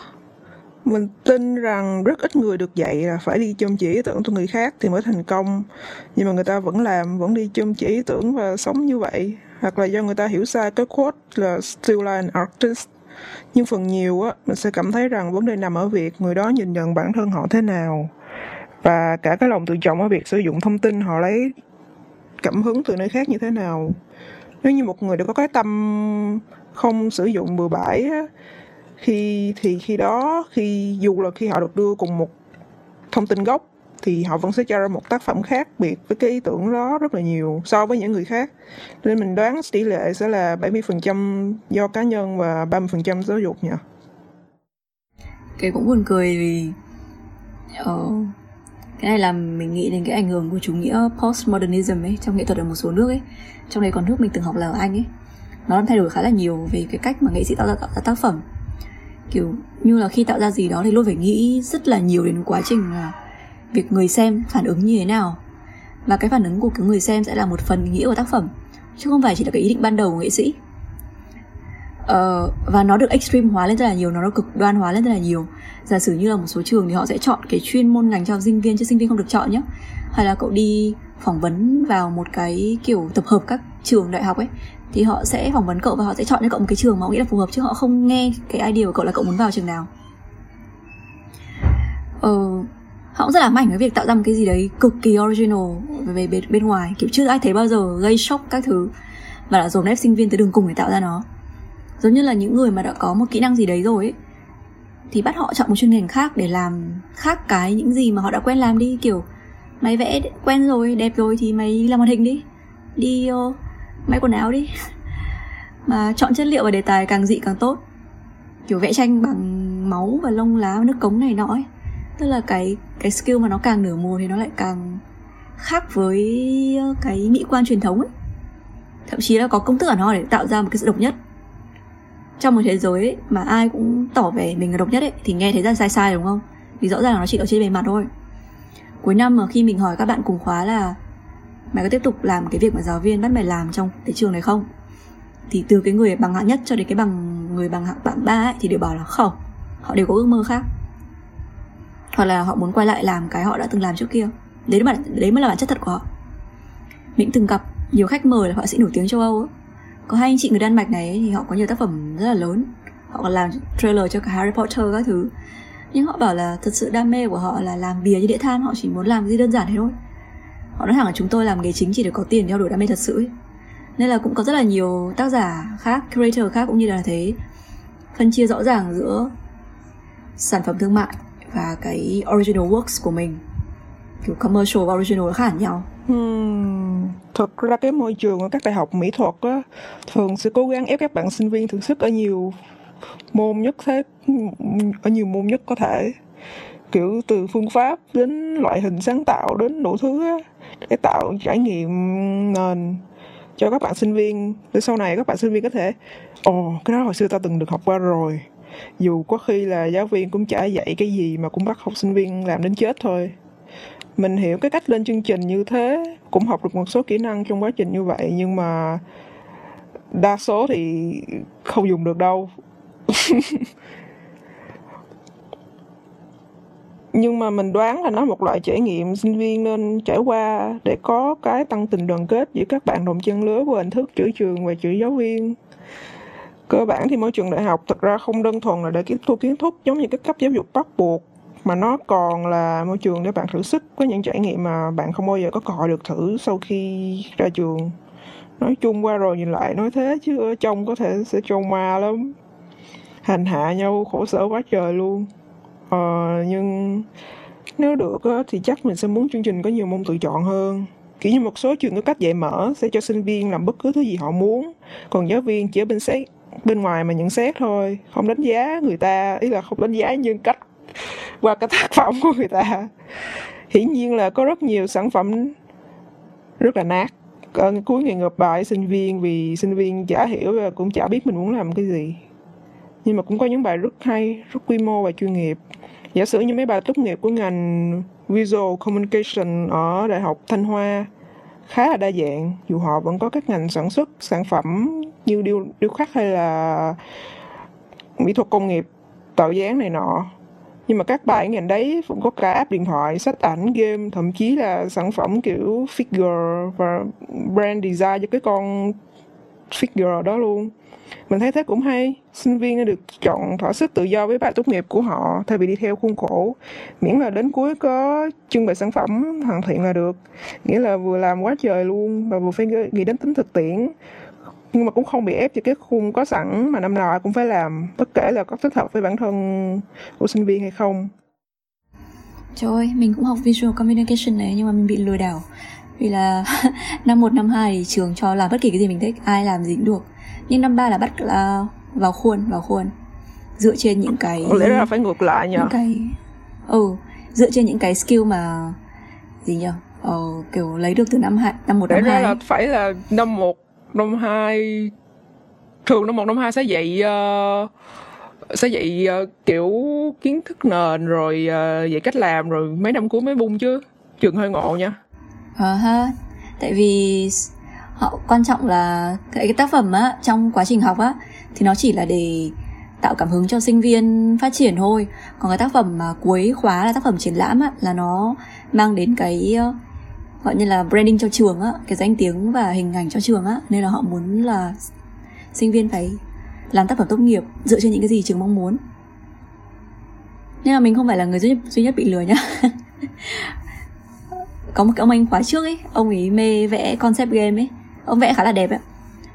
Mình tin rằng rất ít người được dạy là phải đi chôm chỉ ý tưởng của người khác thì mới thành công. Nhưng mà người ta vẫn làm vẫn đi chôm chỉ ý tưởng và sống như vậy. Hoặc là do người ta hiểu sai cái quote là still like an artist nhưng phần nhiều á mình sẽ cảm thấy rằng vấn đề nằm ở việc người đó nhìn nhận bản thân họ thế nào. Và cả cái lòng tự trọng ở việc sử dụng thông tin họ lấy cảm hứng từ nơi khác như thế nào. Nếu như một người đã có cái tâm không sử dụng bừa bãi á, khi thì khi đó khi dù là khi họ được đưa cùng một thông tin gốc thì họ vẫn sẽ cho ra một tác phẩm khác biệt với cái ý tưởng đó rất là nhiều so với những người khác. Nên mình đoán tỷ lệ sẽ là 70% do cá nhân và 30% giáo dục nhỉ. Cái cũng buồn cười vì uh, cái này làm mình nghĩ đến cái ảnh hưởng của chủ nghĩa postmodernism ấy trong nghệ thuật ở một số nước ấy. Trong đấy còn nước mình từng học là ở anh ấy. Nó đang thay đổi khá là nhiều về cái cách mà nghệ sĩ tạo ra, tạo ra tác phẩm. Kiểu như là khi tạo ra gì đó thì luôn phải nghĩ rất là nhiều đến quá trình là việc người xem phản ứng như thế nào. Và cái phản ứng của cái người xem sẽ là một phần nghĩa của tác phẩm chứ không phải chỉ là cái ý định ban đầu của nghệ sĩ uh, và nó được extreme hóa lên rất là nhiều nó được cực đoan hóa lên rất là nhiều. Giả sử như là một số trường thì họ sẽ chọn cái chuyên môn ngành cho sinh viên chứ sinh viên không được chọn nhé hay là cậu đi phỏng vấn vào một cái kiểu tập hợp các trường đại học ấy thì họ sẽ phỏng vấn cậu và họ sẽ chọn cho cậu một cái trường mà họ nghĩ là phù hợp chứ họ không nghe cái idea của cậu là cậu muốn vào trường nào. Ờ, họ cũng rất là mạnh với việc tạo ra một cái gì đấy cực kỳ original về bên, bên ngoài kiểu chưa ai thấy bao giờ gây sốc các thứ. Và là dồn ép sinh viên tới đường cùng để tạo ra nó giống như là những người mà đã có một kỹ năng gì đấy rồi ấy thì bắt họ chọn một chuyên ngành khác để làm khác cái những gì mà họ đã quen làm đi. Kiểu mày vẽ quen rồi đẹp rồi thì mày làm hoạt hình đi. Đi uh, may quần áo đi. Mà chọn chất liệu và đề tài càng dị càng tốt. Kiểu vẽ tranh bằng máu và lông lá và nước cống này nọ ấy. Tức là cái cái skill mà nó càng nửa mùa thì nó lại càng khác với ờ, cái mỹ quan truyền thống ấy. Thậm chí là có công thức ở nó để tạo ra một cái sự độc nhất trong một thế giới ấy, mà ai cũng tỏ vẻ mình là độc nhất ấy thì nghe thấy ra sai sai đúng không? Vì rõ ràng là nó chỉ ở trên bề mặt thôi. Cuối năm mà khi mình hỏi các bạn cùng khóa là mày có tiếp tục làm cái việc mà giáo viên bắt mày làm trong cái trường này không? Thì từ cái người bằng hạng nhất cho đến cái bằng người bằng hạng bảng ba ấy thì đều bảo là không họ đều có ước mơ khác. Hoặc là họ muốn quay lại làm cái họ đã từng làm trước kia. Đấy mà đấy mới là bản chất thật của họ. Mình từng gặp nhiều khách mời là họa sĩ nổi tiếng châu âu ấy có hai anh chị người đan mạch này ấy, thì họ có nhiều tác phẩm rất là lớn. Họ còn làm trailer cho cả Harry Potter các thứ. Nhưng họ bảo là thật sự đam mê của họ là làm bìa như đĩa than họ chỉ muốn làm cái gì đơn giản thế thôi. Họ nói thẳng là chúng tôi làm nghề chính chỉ để có tiền theo đuổi đam mê thật sự ấy. nên là cũng có rất là nhiều tác giả khác creator khác cũng như là thế. Phân chia rõ ràng giữa sản phẩm thương mại và cái original works của mình. Kiểu commercial và original khác hẳn nhau. Hmm, thật ra cái môi trường ở các đại học mỹ thuật á, thường sẽ cố gắng ép các bạn sinh viên thử sức ở nhiều môn nhất thế ở nhiều môn nhất có thể. Kiểu từ phương pháp đến loại hình sáng tạo đến đủ thứ á, để tạo trải nghiệm nền cho các bạn sinh viên. Để sau này các bạn sinh viên có thể ồ cái đó hồi xưa tao từng được học qua rồi. Dù có khi là giáo viên cũng chả dạy cái gì mà cũng bắt học sinh viên làm đến chết thôi mình hiểu cái cách lên chương trình như thế, cũng học được một số kỹ năng trong quá trình như vậy, nhưng mà đa số thì không dùng được đâu. Nhưng mà mình đoán là nó một loại trải nghiệm sinh viên nên trải qua để có cái tăng tình đoàn kết giữa các bạn đồng chân lứa của hình thức chữ trường và chữ giáo viên. Cơ bản thì môi trường đại học thực ra không đơn thuần là để tiếp thu kiến thức giống như các cấp giáo dục bắt buộc mà nó còn là môi trường để bạn thử sức. Với những trải nghiệm mà bạn không bao giờ có cơ hội được thử sau khi ra trường. Nói chung qua rồi nhìn lại nói thế chứ ở trong có thể sẽ trông ma lắm. Hành hạ nhau khổ sở quá trời luôn. Ờ, nhưng nếu được thì chắc mình sẽ muốn chương trình có nhiều môn tự chọn hơn. Kiểu như một số trường có cách dạy mở sẽ cho sinh viên làm bất cứ thứ gì họ muốn. Còn giáo viên chỉ ở bên xét bên ngoài mà nhận xét thôi. Không đánh giá người ta ý là không đánh giá nhân cách qua cái tác phẩm của người ta. Hiển nhiên là có rất nhiều sản phẩm rất là nát. Ở cuối ngày ngược bài sinh viên, vì sinh viên chả hiểu và cũng chả biết mình muốn làm cái gì. Nhưng mà cũng có những bài rất hay, rất quy mô và chuyên nghiệp. Giả sử như mấy bài tốt nghiệp của ngành visual communication ở đại học thanh hoa, khá là đa dạng. Dù họ vẫn có các ngành sản xuất, sản phẩm như điêu điêu khắc hay là mỹ thuật công nghiệp, tạo dáng này nọ nhưng mà các bài ngành đấy cũng có cả app điện thoại, sách ảnh, game, thậm chí là sản phẩm kiểu figure và brand design cho cái con figure đó luôn. Mình thấy thế cũng hay. Sinh viên được chọn thỏa sức tự do với bài tốt nghiệp của họ thay vì đi theo khuôn khổ. Miễn là đến cuối có trưng bày sản phẩm hoàn thiện là được. Nghĩa là vừa làm quá trời luôn và vừa phải nghĩ đến tính thực tiễn nhưng mà cũng không bị ép cho cái khung có sẵn mà năm nào cũng phải làm bất kể là có thích hợp với bản thân của sinh viên hay không. Trời ơi, mình cũng học Visual Communication này nhưng mà mình bị lừa đảo. Vì là năm 1, năm 2 thì trường cho làm bất kỳ cái gì mình thích Ai làm gì cũng được. Nhưng năm 3 là bắt là vào khuôn, vào khuôn. Dựa trên những cái Có lẽ là phải ngược lại nhỉ những cái Ừ, dựa trên những cái skill mà Gì nhỉ? Ờ, kiểu lấy được từ năm 2, năm 1, Để năm ra 2 là phải là năm 1, năm hai Thường năm một năm hai sẽ dạy uh, sẽ dạy uh, kiểu kiến thức nền rồi uh, dạy cách làm rồi mấy năm cuối mới bung chứ. Trường hơi ngộ nha. Ờ ha, tại vì họ quan trọng là cái, cái tác phẩm á trong quá trình học á thì nó chỉ là để tạo cảm hứng cho sinh viên phát triển thôi. Còn cái tác phẩm mà cuối khóa là tác phẩm triển lãm á là nó mang đến cái gọi như là branding cho trường á cái danh tiếng và hình ảnh cho trường á. Nên là họ muốn là sinh viên phải làm tác phẩm tốt nghiệp dựa trên những cái gì trường mong muốn. Nên là mình không phải là người duy nhất, duy nhất bị lừa nhá. Có một cái ông anh khóa trước ấy ông ấy mê vẽ concept game ấy. Ông vẽ khá là đẹp ấy.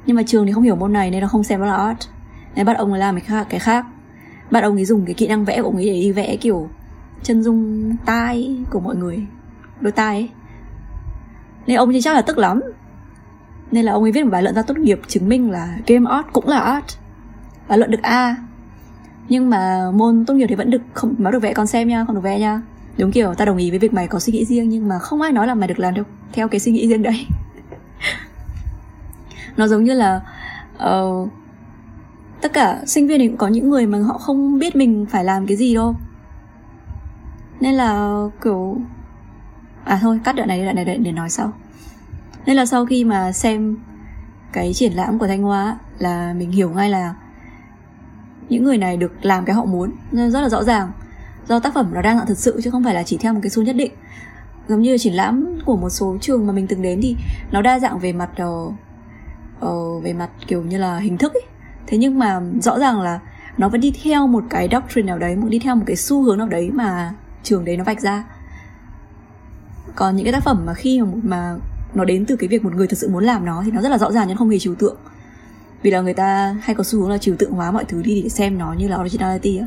Nhưng mà trường thì không hiểu môn này nên nó không xem nó là art. Nên bắt ông ấy làm cái khác cái khác. Bắt ông ấy dùng cái kỹ năng vẽ của ông ấy để đi vẽ kiểu chân dung tai của mọi người đôi tai ấy nên ông ấy chắc là tức lắm. Nên là ông ấy viết một bài luận ra tốt nghiệp chứng minh là game art cũng là art và luận được A. Nhưng mà môn tốt nghiệp thì vẫn được không nó được vẽ con xem nha không được vẽ nha. Đúng kiểu ta đồng ý với việc mày có suy nghĩ riêng nhưng mà không ai nói là mày được làm theo theo cái suy nghĩ riêng đấy. Nó giống như là uh, tất cả sinh viên thì cũng có những người mà họ không biết mình phải làm cái gì đâu. Nên là kiểu à thôi cắt đoạn này đoạn này để nói sau. Nên là sau khi mà xem cái triển lãm của thanh hóa là mình hiểu ngay là những người này được làm cái họ muốn. Rất là rõ ràng do tác phẩm nó đang dạng thật sự chứ không phải là chỉ theo một cái xu nhất định. Giống như triển lãm của một số trường mà mình từng đến thì nó đa dạng về mặt uh, uh, về mặt kiểu như là hình thức ấy. Thế nhưng mà rõ ràng là nó vẫn đi theo một cái doctrine nào đấy một đi theo một cái xu hướng nào đấy mà trường đấy nó vạch ra còn những cái tác phẩm mà khi mà, mà nó đến từ cái việc một người thật sự muốn làm nó thì nó rất là rõ ràng nhưng không hề trừu tượng. Vì là người ta hay có xu hướng là trừu tượng hóa mọi thứ đi để xem nó như là originality á.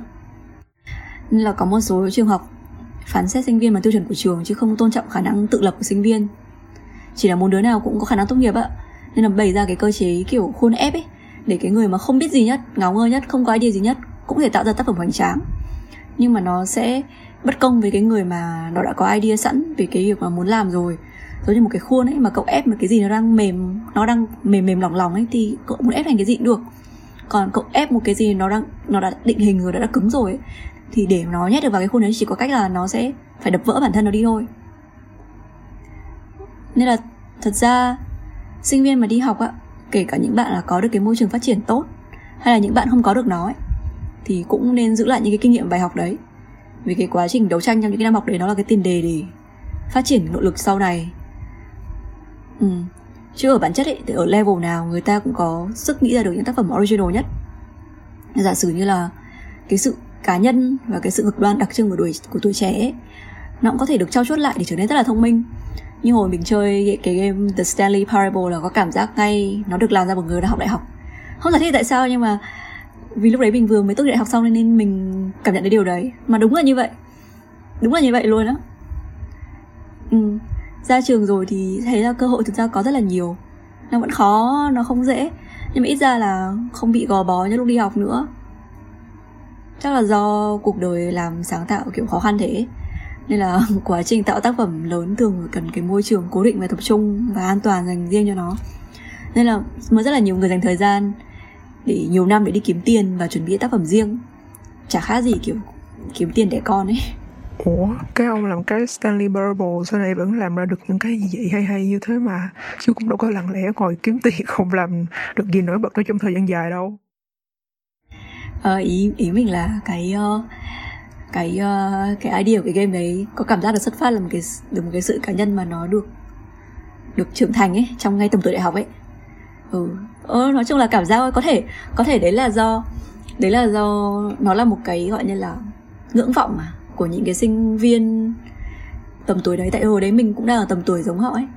Nên là có một số trường học phán xét sinh viên bằng tiêu chuẩn của trường chứ không tôn trọng khả năng tự lập của sinh viên. Chỉ là muốn đứa nào cũng có khả năng tốt nghiệp ạ nên là bày ra cái cơ chế kiểu khuôn ép ấy để cái người mà không biết gì nhất ngáo ngơ nhất không có idea gì nhất cũng thể tạo ra tác phẩm hoành tráng. Nhưng mà nó sẽ bất công với cái người mà nó đã có idea sẵn về cái việc mà muốn làm rồi. Giống như một cái khuôn ấy mà cậu ép một cái gì nó đang mềm nó đang mềm mềm lỏng lỏng ấy thì cậu muốn ép thành cái gì cũng được. Còn cậu ép một cái gì nó đang nó đã định hình rồi đã, đã cứng rồi ấy, thì để nó nhét được vào cái khuôn đấy chỉ có cách là nó sẽ phải đập vỡ bản thân nó đi thôi. Nên là thật ra sinh viên mà đi học ạ kể cả những bạn là có được cái môi trường phát triển tốt hay là những bạn không có được nó ấy, thì cũng nên giữ lại những cái kinh nghiệm bài học đấy vì cái quá trình đấu tranh trong những cái năm học đấy nó là cái tiền đề để phát triển nội lực sau này. Ừ. chứ ở bản chất ấy thì ở level nào người ta cũng có sức nghĩ ra được những tác phẩm original nhất. Giả sử như là cái sự cá nhân và cái sự cực đoan đặc trưng của tuổi của tuổi trẻ ấy, nó cũng có thể được trao chuốt lại để trở nên rất là thông minh. Như hồi mình chơi cái game The Stanley Parable là có cảm giác ngay nó được làm ra bởi người đã học đại học. Không giải thích tại sao nhưng mà vì lúc đấy mình vừa mới tốt nghiệp học xong nên mình cảm nhận được điều đấy. Mà đúng là như vậy. Đúng là như vậy luôn á. Ừ. ra trường rồi thì thấy là cơ hội thực ra có rất là nhiều. Nó vẫn khó, nó không dễ. Nhưng mà ít ra là không bị gò bó như lúc đi học nữa. Chắc là do cuộc đời làm sáng tạo kiểu khó khăn thế. Nên là quá trình tạo tác phẩm lớn thường cần cái môi trường cố định và tập trung và an toàn dành riêng cho nó. Nên là mới rất là nhiều người dành thời gian để nhiều năm để đi kiếm tiền và chuẩn bị tác phẩm riêng. Chả khác gì kiểu kiếm tiền đẻ con ấy. Ủa, cái ông làm cái Stanley Parable sau này vẫn làm ra được những cái gì vậy? Hay hay như thế mà Chứ cũng đâu có lặng lẽ ngồi kiếm tiền không làm được gì nổi bật nó trong thời gian dài đâu. Ờ, ý ý mình là cái uh, cái uh, cái idea của cái game đấy có cảm giác được xuất phát là một cái được một cái sự cá nhân mà nó được được trưởng thành ấy trong ngay tầm tuổi đại học ấy. Ừ ờ, nói chung là cảm giác có thể có thể đấy là do đấy là do nó là một cái gọi như là ngưỡng vọng mà của những cái sinh viên tầm tuổi đấy. Tại hồi đấy mình cũng đang ở tầm tuổi giống họ ấy.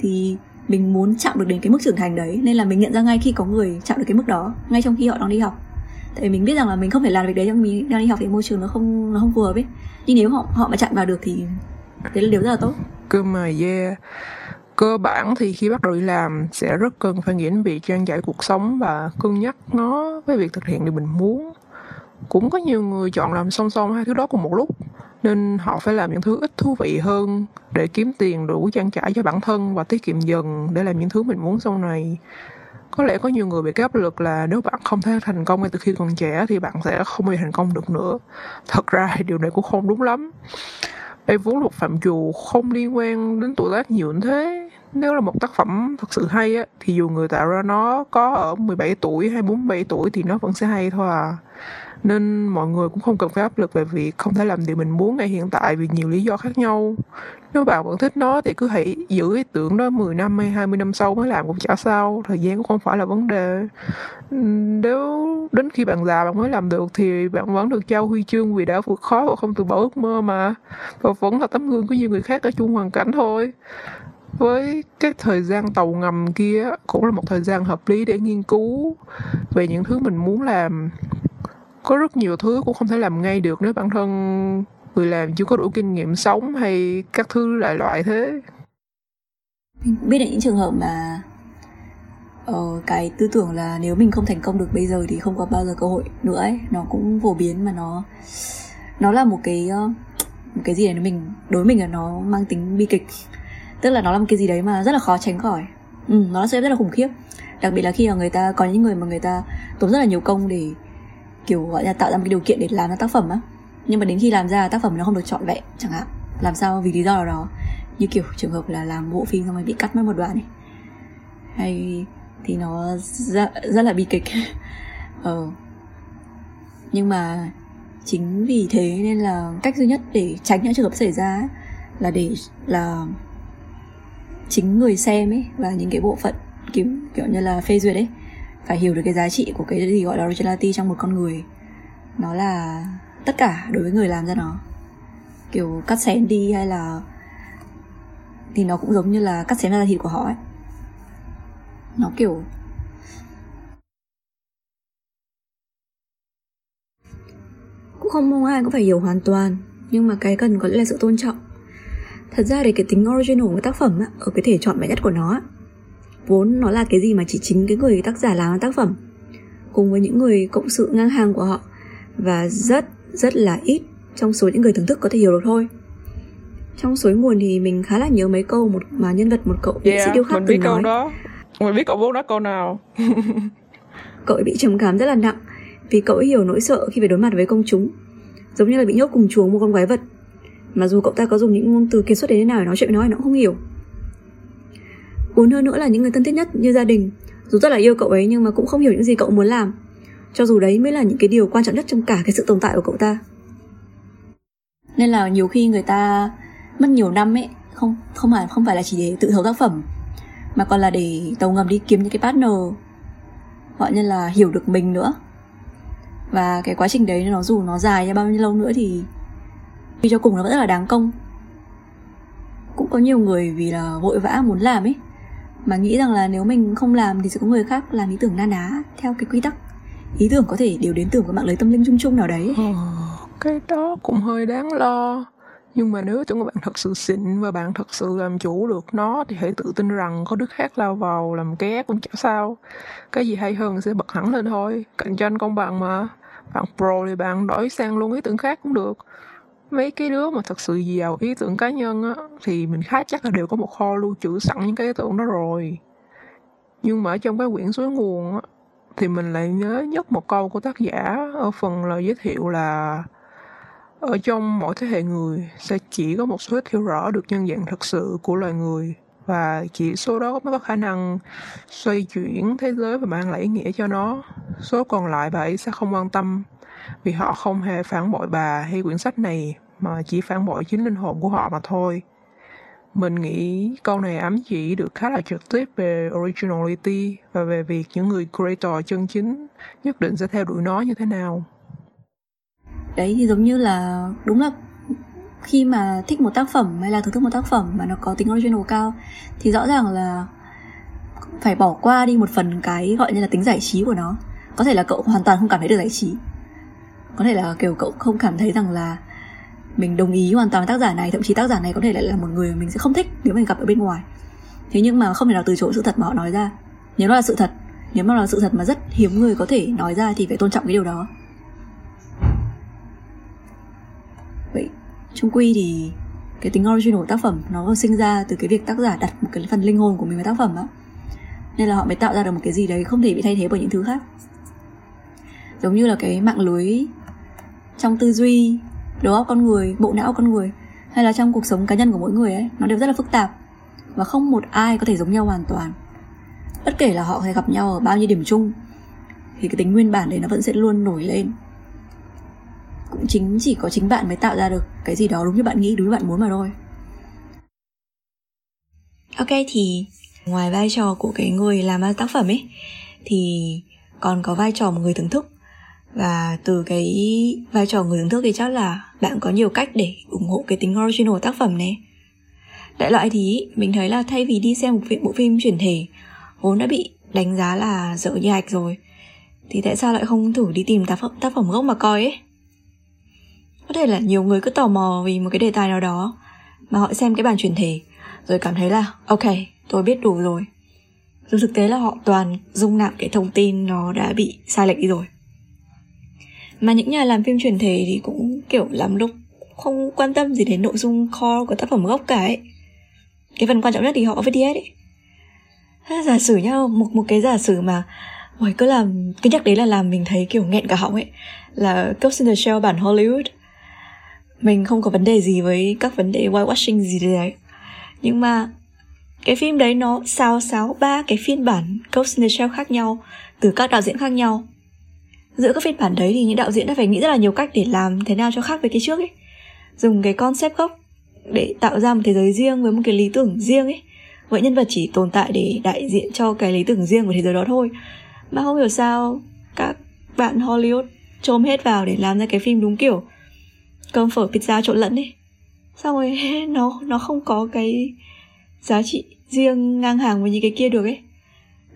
Thì mình muốn chạm được đến cái mức trưởng thành đấy nên là mình nhận ra ngay khi có người chạm được cái mức đó ngay trong khi họ đang đi học. Tại vì mình biết rằng là mình không thể làm việc đấy trong mình đang đi học thì môi trường nó không nó không phù hợp ấy. Nhưng nếu họ họ mà chạm vào được thì đấy là điều rất là tốt. Cơ mà yeah cơ bản thì khi bắt đầu đi làm sẽ rất cần phải nghĩ đến việc trang trải cuộc sống và cân nhắc nó với việc thực hiện điều mình muốn. Cũng có nhiều người chọn làm song song hai thứ đó cùng một lúc, nên họ phải làm những thứ ít thú vị hơn để kiếm tiền đủ trang trải cho bản thân và tiết kiệm dần để làm những thứ mình muốn sau này. Có lẽ có nhiều người bị cái áp lực là nếu bạn không thể thành công ngay từ khi còn trẻ thì bạn sẽ không bao giờ thành công được nữa. Thật ra thì điều này cũng không đúng lắm. Em vốn luật phạm trù không liên quan đến tuổi tác nhiều như thế nếu là một tác phẩm thật sự hay á, thì dù người tạo ra nó có ở 17 tuổi hay 47 tuổi thì nó vẫn sẽ hay thôi à. Nên mọi người cũng không cần phải áp lực về việc không thể làm điều mình muốn ngay hiện tại vì nhiều lý do khác nhau. Nếu bạn vẫn thích nó thì cứ hãy giữ ý tưởng đó 10 năm hay 20 năm sau mới làm cũng chả sao, thời gian cũng không phải là vấn đề. Nếu đến khi bạn già bạn mới làm được thì bạn vẫn được trao huy chương vì đã vượt khó và không từ bỏ ước mơ mà. Và vẫn là tấm gương của nhiều người khác ở chung hoàn cảnh thôi với cái thời gian tàu ngầm kia cũng là một thời gian hợp lý để nghiên cứu về những thứ mình muốn làm. Có rất nhiều thứ cũng không thể làm ngay được nếu bản thân người làm chưa có đủ kinh nghiệm sống hay các thứ loại loại thế. Mình biết được những trường hợp mà ờ, cái tư tưởng là nếu mình không thành công được bây giờ thì không có bao giờ cơ hội nữa ấy. Nó cũng phổ biến mà nó nó là một cái ờ, một cái gì đấy mình đối với mình là nó mang tính bi kịch tức là nó là một cái gì đấy mà rất là khó tránh khỏi. Ừ, nó sẽ rất là khủng khiếp. Đặc biệt là khi mà người ta có những người mà người ta tốn rất là nhiều công để kiểu gọi là tạo ra một cái điều kiện để làm ra tác phẩm á. Nhưng mà đến khi làm ra tác phẩm nó không được trọn vẹn chẳng hạn. Làm sao vì lý do nào đó. Như kiểu trường hợp là làm bộ phim xong rồi bị cắt mất một đoạn này hay thì nó rất, rất là bi kịch. Ờ. Nhưng mà chính vì thế nên là cách duy nhất để tránh những trường hợp xảy ra là để là chính người xem ấy và những cái bộ phận kiểu kiểu như là phê duyệt ấy, phải hiểu được cái giá trị của cái gì gọi là originality trong một con người. Nó là tất cả đối với người làm ra nó. Kiểu cắt xén đi hay là, thì nó cũng giống như là cắt xén ra thịt của họ ấy. Nó kiểu cũng không mong ai cũng phải hiểu hoàn toàn, nhưng mà cái cần có lẽ là sự tôn trọng thật ra để cái tính original của tác phẩm ở cái thể chọn bài nhất của nó vốn nó là cái gì mà chỉ chính cái người tác giả làm tác phẩm cùng với những người cộng sự ngang hàng của họ và rất rất là ít trong số những người thưởng thức có thể hiểu được thôi. Trong suối nguồn thì mình khá là nhớ mấy câu một mà nhân vật một cậu yeah, sĩ điêu khắc từng nói. đó. Mình biết cậu vô nói câu nào. Cậu ấy bị trầm cảm rất là nặng vì cậu ấy hiểu nỗi sợ khi phải đối mặt với công chúng giống như là bị nhốt cùng chuồng một con quái vật mà dù cậu ta có dùng những ngôn từ kiệt xuất đến thế nào để nói chuyện với nó thì nó cũng không hiểu. Buồn hơn nữa là những người thân thiết nhất như gia đình. Dù rất là yêu cậu ấy nhưng mà cũng không hiểu những gì cậu muốn làm. Cho dù đấy mới là những cái điều quan trọng nhất trong cả cái sự tồn tại của cậu ta. Nên là nhiều khi người ta mất nhiều năm ấy, không không phải không phải là chỉ để tự thấu tác phẩm, mà còn là để tàu ngầm đi kiếm những cái partner. Gọi như là hiểu được mình nữa. Và cái quá trình đấy nó dù nó dài ra bao nhiêu lâu nữa thì vì cho cùng nó vẫn rất là đáng công. Cũng có nhiều người vì là vội vã muốn làm ấy mà nghĩ rằng là nếu mình không làm thì sẽ có người khác làm ý tưởng na ná theo cái quy tắc. Ý tưởng có thể đều đến từ một mạng lưới tâm linh chung chung nào đấy. Ờ, cái đó cũng hơi đáng lo. Nhưng mà nếu chúng bạn thật sự xịn và bạn thật sự làm chủ được nó thì hãy tự tin rằng có đứa khác lao vào làm ké cũng chả sao. Cái gì hay hơn sẽ bật hẳn lên thôi. Cạnh tranh công bằng mà. Bạn pro thì bạn đổi sang luôn ý tưởng khác cũng được mấy cái đứa mà thật sự giàu ý tưởng cá nhân á, thì mình khá chắc là đều có một kho lưu trữ sẵn những cái ý tưởng đó rồi. Nhưng mà ở trong cái quyển suối nguồn á, thì mình lại nhớ nhất một câu của tác giả ở phần lời giới thiệu là, ở trong mỗi thế hệ người sẽ chỉ có một số ít hiểu rõ được nhân dạng thật sự của loài người, và chỉ số đó mới có khả năng xoay chuyển thế giới và mang lại ý nghĩa cho nó. Số còn lại bà ấy sẽ không quan tâm vì họ không hề phản bội bà hay quyển sách này mà chỉ phản bội chính linh hồn của họ mà thôi. Mình nghĩ câu này ám chỉ được khá là trực tiếp về originality và về việc những người creator chân chính nhất định sẽ theo đuổi nó như thế nào. Đấy, thì giống như là đúng là khi mà thích một tác phẩm hay là thưởng thức một tác phẩm mà nó có tính original cao, thì rõ ràng là phải bỏ qua đi một phần cái gọi như là tính giải trí của nó. Có thể là cậu hoàn toàn không cảm thấy được giải trí. Có thể là kiểu cậu không cảm thấy rằng là mình đồng ý hoàn toàn với tác giả này, thậm chí tác giả này có thể lại là một người mình sẽ không thích nếu mình gặp ở bên ngoài. Thế nhưng mà không thể nào từ chối sự thật mà họ nói ra. Nếu nó là sự thật, nếu mà là sự thật mà rất hiếm người có thể nói ra thì phải tôn trọng cái điều đó. Vậy, chung quy thì cái tính original của tác phẩm nó sinh ra từ cái việc tác giả đặt một cái phần linh hồn của mình vào tác phẩm á. Nên là họ mới tạo ra được một cái gì đấy không thể bị thay thế bởi những thứ khác. Giống như là cái mạng lưới trong tư duy đầu óc con người, bộ não con người, hay là trong cuộc sống cá nhân của mỗi người ấy, nó đều rất là phức tạp. Và không một ai có thể giống nhau hoàn toàn. Bất kể là họ có thể gặp nhau ở bao nhiêu điểm chung, thì cái tính nguyên bản đấy nó vẫn sẽ luôn nổi lên. Cũng chính chỉ có chính bạn mới tạo ra được cái gì đó đúng như bạn nghĩ, đúng như bạn muốn mà thôi. Ok, thì ngoài vai trò của cái người làm ra tác phẩm ấy, thì còn có vai trò một người thưởng thức và từ cái vai trò người thưởng thức thì chắc là bạn có nhiều cách để ủng hộ cái tính original tác phẩm này. Đại loại thì mình thấy là thay vì đi xem một bộ phim chuyển thể vốn đã bị đánh giá là dở như hạch rồi thì tại sao lại không thử đi tìm tác phẩm, tác phẩm gốc mà coi ấy? Có thể là nhiều người cứ tò mò vì một cái đề tài nào đó mà họ xem cái bản chuyển thể rồi cảm thấy là ok tôi biết đủ rồi. Rồi thực tế là họ toàn dung nạp cái thông tin nó đã bị sai lệch đi rồi mà những nhà làm phim truyền thể thì cũng kiểu làm lúc không quan tâm gì đến nội dung core của tác phẩm gốc cả ấy. Cái phần quan trọng nhất thì họ viết đi hết ấy. Giả sử nhá một một cái giả sử mà Ôi, cứ làm cái nhắc đấy là làm mình thấy kiểu nghẹn cả họng ấy là Ghost in the Shell bản Hollywood. Mình không có vấn đề gì với các vấn đề whitewashing gì đấy nhưng mà cái phim đấy nó sao sáo ba cái phiên bản Ghost in the Shell khác nhau từ các đạo diễn khác nhau giữa các phiên bản đấy thì những đạo diễn đã phải nghĩ rất là nhiều cách để làm thế nào cho khác với cái trước ấy. Dùng cái concept gốc để tạo ra một thế giới riêng với một cái lý tưởng riêng ấy. Vậy nhân vật chỉ tồn tại để đại diện cho cái lý tưởng riêng của thế giới đó thôi. Mà không hiểu sao các bạn Hollywood trôm hết vào để làm ra cái phim đúng kiểu cơm phở pizza trộn lẫn ấy. Xong rồi nó nó không có cái giá trị riêng ngang hàng với những cái kia được ấy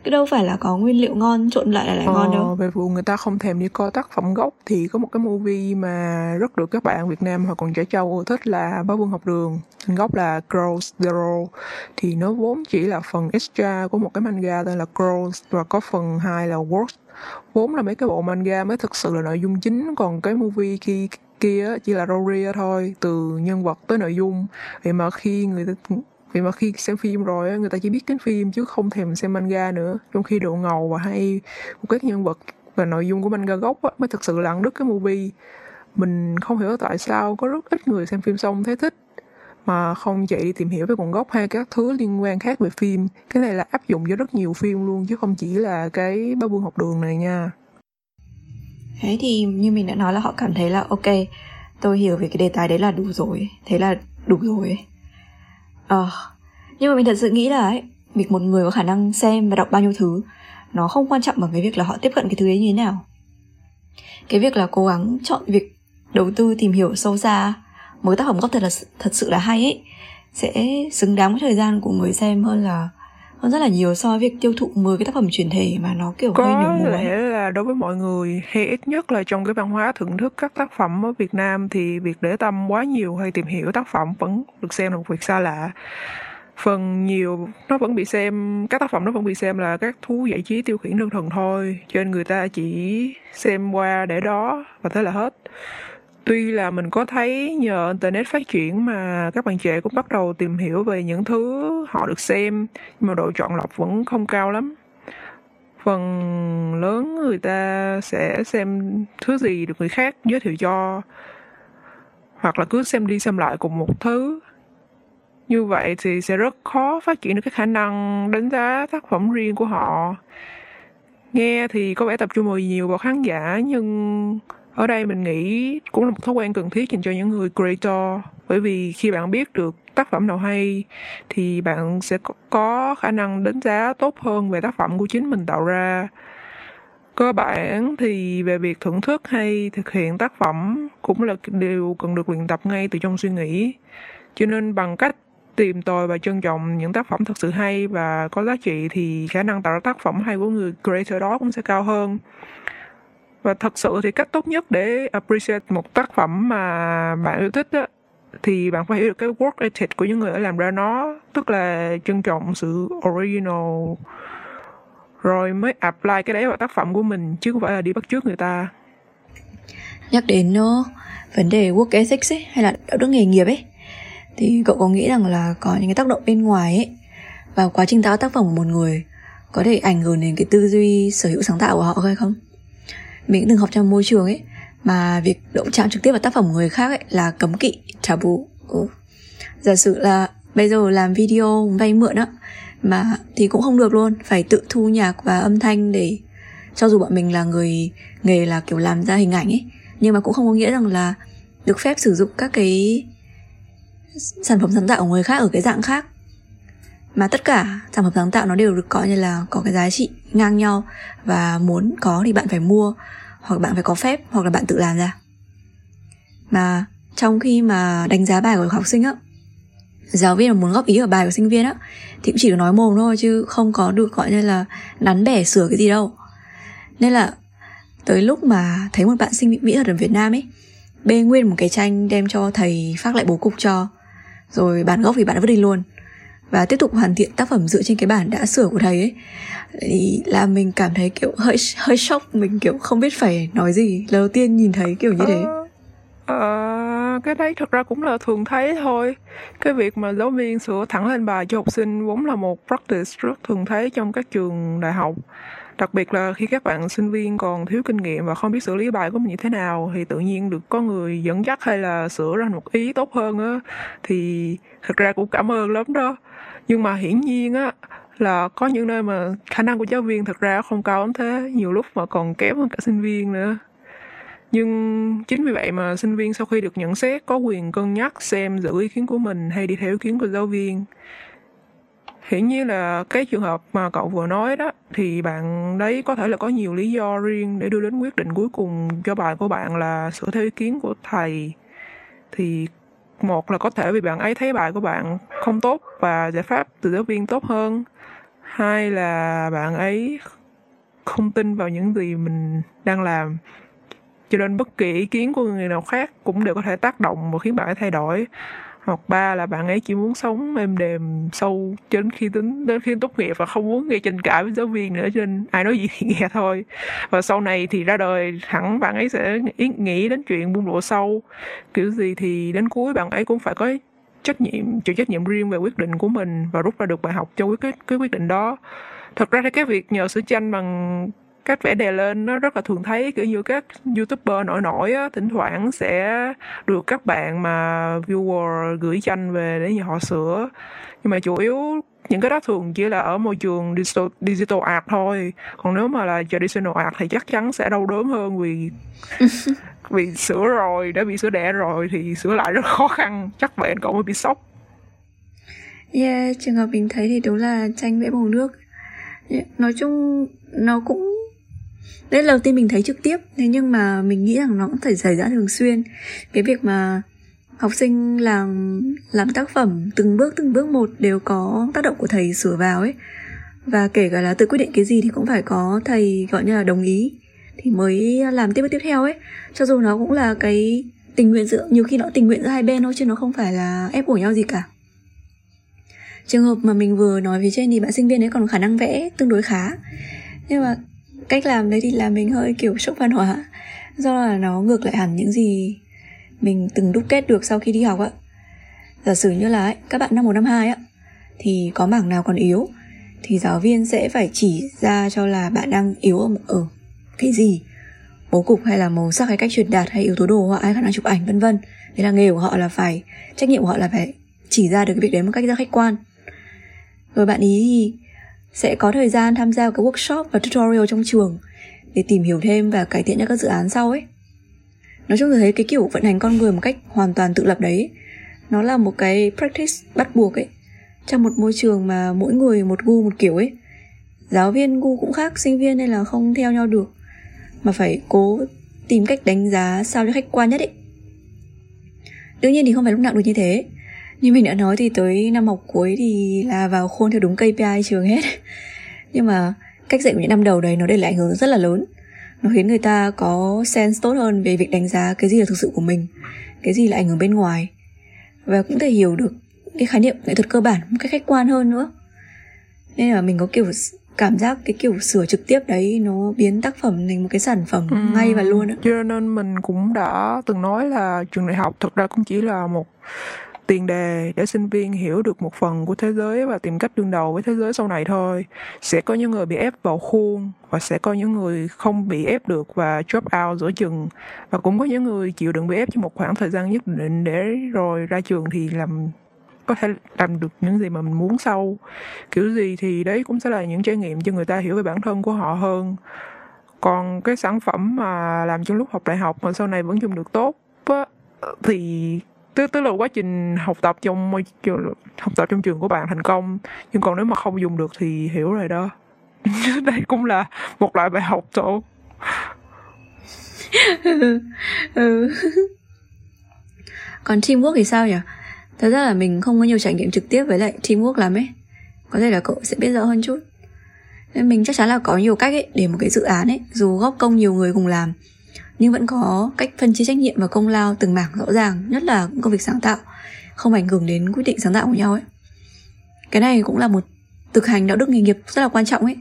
cái đâu phải là có nguyên liệu ngon trộn lại là lại ờ, ngon đâu. về vụ người ta không thèm đi coi tác phẩm gốc thì có một cái movie mà rất được các bạn Việt Nam hoặc còn trẻ trâu ưa thích là Bá Vương học đường. Tên gốc là Girls Zero thì nó vốn chỉ là phần extra của một cái manga tên là Girls và có phần hai là Works vốn là mấy cái bộ manga mới thực sự là nội dung chính còn cái movie kia kia chỉ là Rory thôi từ nhân vật tới nội dung. Vậy mà khi người ta vì mà khi xem phim rồi người ta chỉ biết đến phim chứ không thèm xem manga nữa. Trong khi độ ngầu và hay của các nhân vật và nội dung của manga gốc á, mới thực sự là ăn đứt cái movie. Mình không hiểu tại sao có rất ít người xem phim xong thấy thích mà không chạy đi tìm hiểu về nguồn gốc hay các thứ liên quan khác về phim. Cái này là áp dụng cho rất nhiều phim luôn chứ không chỉ là cái ba buôn học đường này nha. Thế thì như mình đã nói là họ cảm thấy là ok tôi hiểu về cái đề tài đấy là đủ rồi thế là đủ rồi Ờ, nhưng mà mình thật sự nghĩ là ấy, việc một người có khả năng xem và đọc bao nhiêu thứ nó không quan trọng bằng cái việc là họ tiếp cận cái thứ ấy như thế nào. Cái việc là cố gắng chọn việc đầu tư tìm hiểu sâu xa một tác phẩm gốc thật là thật sự là hay ấy sẽ xứng đáng với thời gian của người xem hơn là hơn rất là nhiều so với việc tiêu thụ 10 cái tác phẩm truyền thể mà nó kiểu có hơi mùa lẽ là đối với mọi người hay ít nhất là trong cái văn hóa thưởng thức các tác phẩm ở Việt Nam thì việc để tâm quá nhiều hay tìm hiểu tác phẩm vẫn được xem là một việc xa lạ. Phần nhiều nó vẫn bị xem các tác phẩm nó vẫn bị xem là các thú giải trí tiêu khiển đơn thuần thôi cho nên người ta chỉ xem qua để đó và thế là hết tuy là mình có thấy nhờ internet phát triển mà các bạn trẻ cũng bắt đầu tìm hiểu về những thứ họ được xem, nhưng mà độ chọn lọc vẫn không cao lắm. Phần lớn người ta sẽ xem thứ gì được người khác giới thiệu cho, hoặc là cứ xem đi xem lại cùng một thứ. Như vậy thì sẽ rất khó phát triển được cái khả năng đánh giá tác phẩm riêng của họ. Nghe thì có vẻ tập trung vào nhiều vào khán giả, nhưng ở đây mình nghĩ cũng là một thói quen cần thiết dành cho những người creator. Bởi vì khi bạn biết được tác phẩm nào hay, thì bạn sẽ có khả năng đánh giá tốt hơn về tác phẩm của chính mình tạo ra. Cơ bản thì về việc thưởng thức hay thực hiện tác phẩm cũng là điều cần được luyện tập ngay từ trong suy nghĩ. Cho nên bằng cách tìm tòi và trân trọng những tác phẩm thật sự hay và có giá trị thì khả năng tạo ra tác phẩm hay của người creator đó cũng sẽ cao hơn và thật sự thì cách tốt nhất để appreciate một tác phẩm mà bạn yêu thích á, thì bạn phải hiểu được cái work ethic của những người đã làm ra nó tức là trân trọng sự original rồi mới apply cái đấy vào tác phẩm của mình chứ không phải là đi bắt chước người ta. Nhắc đến uh, vấn đề work ethics ấy hay là đạo đức nghề nghiệp ấy thì cậu có nghĩ rằng là có những cái tác động bên ngoài ấy vào quá trình tạo tác phẩm của một người có thể ảnh hưởng đến cái tư duy sở hữu sáng tạo của họ hay không? Mình cũng từng học trong môi trường ấy, mà việc động chạm trực tiếp vào tác phẩm của người khác ấy là cấm kỵ taboo ừ. giả sử là bây giờ làm video vay mượn á, mà thì cũng không được luôn, phải tự thu nhạc và âm thanh để cho dù bọn mình là người nghề là kiểu làm ra hình ảnh ấy. Nhưng mà cũng không có nghĩa rằng là được phép sử dụng các cái sản phẩm sáng tạo của người khác ở cái dạng khác. Mà tất cả sản phẩm sáng tạo nó đều được coi như là có cái giá trị ngang nhau và muốn có thì bạn phải mua, hoặc bạn phải có phép, hoặc là bạn tự làm ra. Mà trong khi mà đánh giá bài của học sinh á, giáo viên mà muốn góp ý ở bài của sinh viên á, thì cũng chỉ được nói mồm thôi, chứ không có được, gọi như là, nắn bẻ sửa cái gì đâu. Nên là tới lúc mà thấy một bạn sinh mỹ thuật ở Việt Nam ấy, bê nguyên một cái tranh đem cho thầy phát lại bố cục cho, rồi bản gốc thì bạn đã vứt đi luôn và tiếp tục hoàn thiện tác phẩm dựa trên cái bản đã sửa của thầy ấy. Thì là mình cảm thấy kiểu hơi hơi sốc mình kiểu không biết phải nói gì. Lần đầu tiên nhìn thấy kiểu như thế. Ờ, ờ, cái đấy thật ra cũng là thường thấy thôi. Cái việc mà giáo viên sửa thẳng lên bài cho học sinh vốn là một practice rất thường thấy trong các trường đại học. Đặc biệt là khi các bạn sinh viên còn thiếu kinh nghiệm và không biết xử lý bài của mình như thế nào thì tự nhiên được có người dẫn dắt hay là sửa ra một ý tốt hơn á thì thật ra cũng cảm ơn lắm đó nhưng mà hiển nhiên á, là có những nơi mà khả năng của giáo viên thật ra không cao lắm thế, nhiều lúc mà còn kém hơn cả sinh viên nữa. Nhưng chính vì vậy mà sinh viên sau khi được nhận xét có quyền cân nhắc xem giữ ý kiến của mình hay đi theo ý kiến của giáo viên. Hiển nhiên là cái trường hợp mà cậu vừa nói đó, thì bạn đấy có thể là có nhiều lý do riêng để đưa đến quyết định cuối cùng cho bài của bạn là sửa theo ý kiến của thầy. Thì một là có thể vì bạn ấy thấy bài của bạn không tốt và giải pháp từ giáo viên tốt hơn. Hai là bạn ấy không tin vào những gì mình đang làm. Cho nên bất kỳ ý kiến của người nào khác cũng đều có thể tác động và khiến bạn ấy thay đổi hoặc ba là bạn ấy chỉ muốn sống êm đềm sâu đến khi tính đến khi tốt nghiệp và không muốn gây tranh cãi với giáo viên nữa cho nên ai nói gì thì nghe thôi. Và sau này thì ra đời hẳn bạn ấy sẽ nghĩ, nghĩ đến chuyện buông lụa sâu kiểu gì thì đến cuối bạn ấy cũng phải có trách nhiệm chịu trách nhiệm riêng về quyết định của mình và rút ra được bài học cho quyết cái, cái quyết định đó. Thật ra thì cái việc nhờ sửa tranh bằng cách vẽ đè lên nó rất là thường thấy kiểu như các youtuber nổi nổi á, thỉnh thoảng sẽ được các bạn mà viewer gửi tranh về để nhờ họ sửa. Nhưng mà chủ yếu những cái đó thường chỉ là ở môi trường digital, digital art thôi. Còn nếu mà là traditional art thì chắc chắn sẽ đau đớn hơn vì vì sửa rồi đã bị sửa đẻ rồi thì sửa lại rất khó khăn. Chắc vậy cậu mới bị sốc. Yeah, trường hợp mình thấy thì đúng là tranh vẽ màu nước. Nói chung nó cũng Đấy là đầu tiên mình thấy trực tiếp. Thế nhưng mà mình nghĩ rằng nó cũng phải xảy ra thường xuyên. Cái việc mà học sinh làm làm tác phẩm từng bước từng bước một đều có tác động của thầy sửa vào ấy. Và kể cả là tự quyết định cái gì thì cũng phải có thầy gọi như là đồng ý thì mới làm tiếp bước tiếp theo ấy. Cho dù nó cũng là cái tình nguyện giữa, nhiều khi nó tình nguyện giữa hai bên thôi chứ nó không phải là ép buộc nhau gì cả. Trường hợp mà mình vừa nói về trên thì bạn sinh viên ấy còn khả năng vẽ tương đối khá. Nhưng mà cách làm đấy thì là mình hơi kiểu sốc văn hóa. Do là nó ngược lại hẳn những gì mình từng đúc kết được sau khi đi học ạ giả sử như là ấy, các bạn năm một năm hai á thì có mảng nào còn yếu thì giáo viên sẽ phải chỉ ra cho là bạn đang yếu ở, ở cái gì? Bố cục hay là màu sắc hay cách truyền đạt hay yếu tố đồ họa hay khả năng chụp ảnh vân vân. Thế là nghề của họ là phải trách nhiệm của họ là phải chỉ ra được cái việc đấy một cách rất khách quan. Rồi bạn ý thì sẽ có thời gian tham gia các workshop và tutorial trong trường để tìm hiểu thêm và cải thiện cho các dự án sau ấy. Nói chung là thấy cái kiểu vận hành con người một cách hoàn toàn tự lập đấy, nó là một cái practice bắt buộc ấy. Trong một môi trường mà mỗi người một gu một kiểu ấy, giáo viên gu cũng khác, sinh viên nên là không theo nhau được, mà phải cố tìm cách đánh giá sao cho khách quan nhất ấy. Đương nhiên thì không phải lúc nào được như thế như mình đã nói thì tới năm học cuối thì là vào khuôn theo đúng KPI trường hết. Nhưng mà cách dạy của những năm đầu đấy nó để lại ảnh hưởng rất là lớn. Nó khiến người ta có sense tốt hơn về việc đánh giá cái gì là thực sự của mình cái gì là ảnh hưởng bên ngoài. Và cũng thể hiểu được cái khái niệm nghệ thuật cơ bản một cách khách quan hơn nữa. Nên là mình có kiểu cảm giác cái kiểu sửa trực tiếp đấy nó biến tác phẩm thành một cái sản phẩm ừ. ngay và luôn á. cho nên mình cũng đã từng nói là trường đại học thực ra cũng chỉ là một tiền đề để sinh viên hiểu được một phần của thế giới và tìm cách đương đầu với thế giới sau này thôi. Sẽ có những người bị ép vào khuôn và sẽ có những người không bị ép được và drop out giữa chừng. Và cũng có những người chịu đựng bị ép trong một khoảng thời gian nhất định để rồi ra trường thì làm có thể làm được những gì mà mình muốn sau. Kiểu gì thì đấy cũng sẽ là những trải nghiệm cho người ta hiểu về bản thân của họ hơn. Còn cái sản phẩm mà làm trong lúc học đại học mà sau này vẫn dùng được tốt á, thì tức tức là quá trình học tập trong môi trường, học tập trong trường của bạn thành công. Nhưng còn nếu mà không dùng được thì hiểu rồi đó. Đây cũng là một loại bài học thôi ừ. còn teamwork thì sao nhỉ? Thật ra là mình không có nhiều trải nghiệm trực tiếp với lại teamwork lắm ấy. Có thể là cậu sẽ biết rõ hơn chút. Nên mình chắc chắn là có nhiều cách ấy để một cái dự án ấy, dù góp công nhiều người cùng làm nhưng vẫn có cách phân chia trách nhiệm và công lao từng mảng rõ ràng nhất là công việc sáng tạo không ảnh hưởng đến quyết định sáng tạo của nhau ấy. Cái này cũng là một thực hành đạo đức nghề nghiệp rất là quan trọng ấy.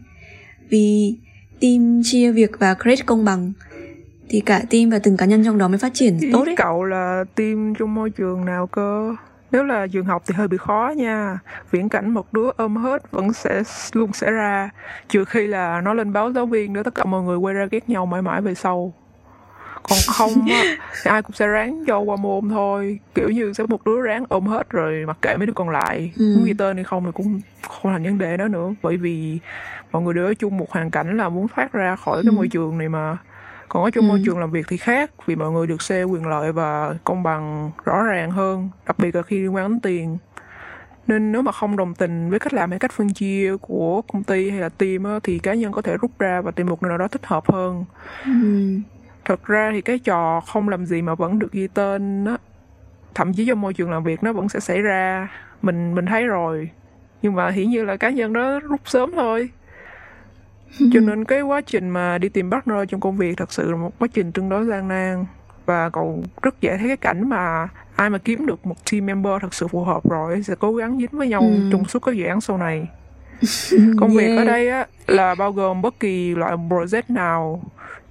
Vì team chia việc và create công bằng thì cả team và từng cá nhân trong đó mới phát triển Ý tốt ấy. cậu là team trong môi trường nào cơ? Nếu là trường học thì hơi bị khó nha. Viễn cảnh một đứa ôm hết vẫn sẽ luôn xảy ra trừ khi là nó lên báo giáo viên nữa tất cả mọi người quay ra ghét nhau mãi mãi về sau còn không á thì ai cũng sẽ ráng cho qua môn thôi. Kiểu như sẽ một đứa ráng ôm hết rồi mặc kệ mấy đứa còn lại. Ừ. muốn ghi tên hay không thì cũng không thành vấn đề đó nữa. Bởi vì mọi người đều ở chung một hoàn cảnh là muốn thoát ra khỏi cái ừ. môi trường này mà. Còn ở trong ừ. môi trường làm việc thì khác vì mọi người được share quyền lợi và công bằng rõ ràng hơn đặc biệt là khi liên quan đến tiền. Nên nếu mà không đồng tình với cách làm hay cách phân chia của công ty hay là team á, thì cá nhân có thể rút ra và tìm một nơi nào đó thích hợp hơn. Ừ thật ra thì cái trò không làm gì mà vẫn được ghi tên á. Thậm chí trong môi trường làm việc nó vẫn sẽ xảy ra. Mình mình thấy rồi. Nhưng mà hiển nhiên là cá nhân đó rút sớm thôi. Cho nên cái quá trình mà đi tìm partner trong công việc thật sự là một quá trình tương đối gian nan. Và cậu rất dễ thấy cái cảnh mà ai mà kiếm được một team member thật sự phù hợp rồi sẽ cố gắng dính với nhau ừ. trong suốt các dự án sau này công việc ở đây á là bao gồm bất kỳ loại project nào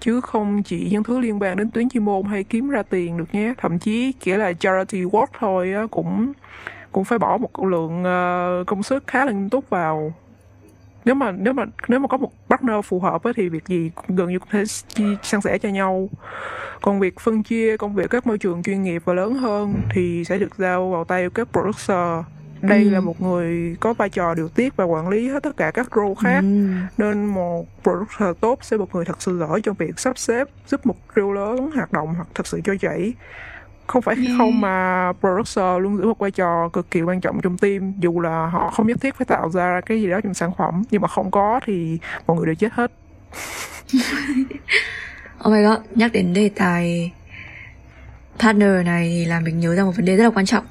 chứ không chỉ những thứ liên quan đến tuyến chuyên môn hay kiếm ra tiền được nhé. Thậm chí chỉ là charity work thôi á cũng cũng phải bỏ một lượng uh, công sức khá là nghiêm túc vào. Nếu mà nếu mà nếu mà có một partner phù hợp ấy, thì việc gì cũng gần như có thể san sẻ cho nhau. Còn việc phân chia công việc các môi trường chuyên nghiệp và lớn hơn thì sẽ được giao vào tay các producer đây ừ. là một người có vai trò điều tiết và quản lý hết tất cả các role khác ừ. nên một producer tốt sẽ một người thật sự giỏi trong việc sắp xếp giúp một reel lớn hoạt động hoặc thật sự trôi chảy không phải yeah. không mà producer luôn giữ một vai trò cực kỳ quan trọng trong team dù là họ không nhất thiết phải tạo ra cái gì đó trong sản phẩm nhưng mà không có thì mọi người đều chết hết oh my god nhắc đến đề tài partner này thì làm mình nhớ ra một vấn đề rất là quan trọng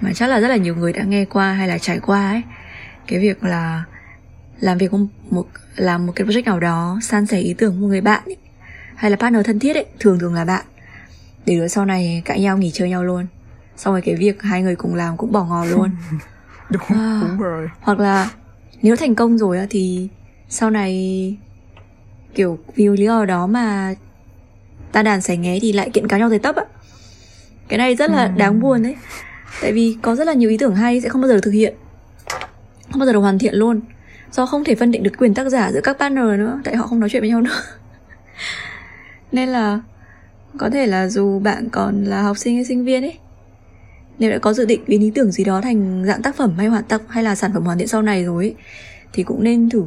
mà chắc là rất là nhiều người đã nghe qua hay là trải qua ấy. Cái việc là làm việc một làm một cái project nào đó san sẻ ý tưởng của một người bạn ấy, hay là partner thân thiết ấy thường thường là bạn. Để rồi sau này cãi nhau nghỉ chơi nhau luôn. Xong rồi cái việc hai người cùng làm cũng bỏ ngò luôn. Đúng, à, đúng rồi. hoặc là nếu thành công rồi thì sau này kiểu vì lý do đó mà ta đàn sẻ nghé thì lại kiện cáo nhau tới tấp á. Cái này rất là ừ. đáng buồn đấy tại vì có rất là nhiều ý tưởng hay sẽ không bao giờ được thực hiện. Không bao giờ được hoàn thiện luôn. Do không thể phân định được quyền tác giả giữa các partner nữa tại họ không nói chuyện với nhau nữa. Nên là có thể là dù bạn còn là học sinh hay sinh viên ấy nếu đã có dự định biến ý tưởng gì đó thành dạng tác phẩm hay hoàn tập hay là sản phẩm hoàn thiện sau này rồi ấy, thì cũng nên thử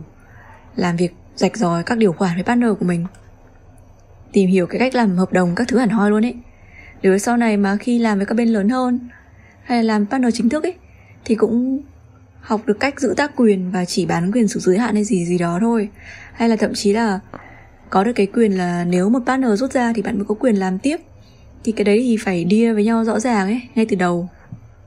làm việc rạch ròi các điều khoản với partner của mình. Tìm hiểu cái cách làm hợp đồng các thứ hẳn hoi luôn ấy. Để sau này mà khi làm với các bên lớn hơn hay là làm partner chính thức ấy thì cũng học được cách giữ tác quyền và chỉ bán quyền sử giới hạn hay gì gì đó thôi. Hay là thậm chí là có được cái quyền là nếu một partner rút ra thì bạn mới có quyền làm tiếp. Thì cái đấy thì phải đi với nhau rõ ràng ấy ngay từ đầu.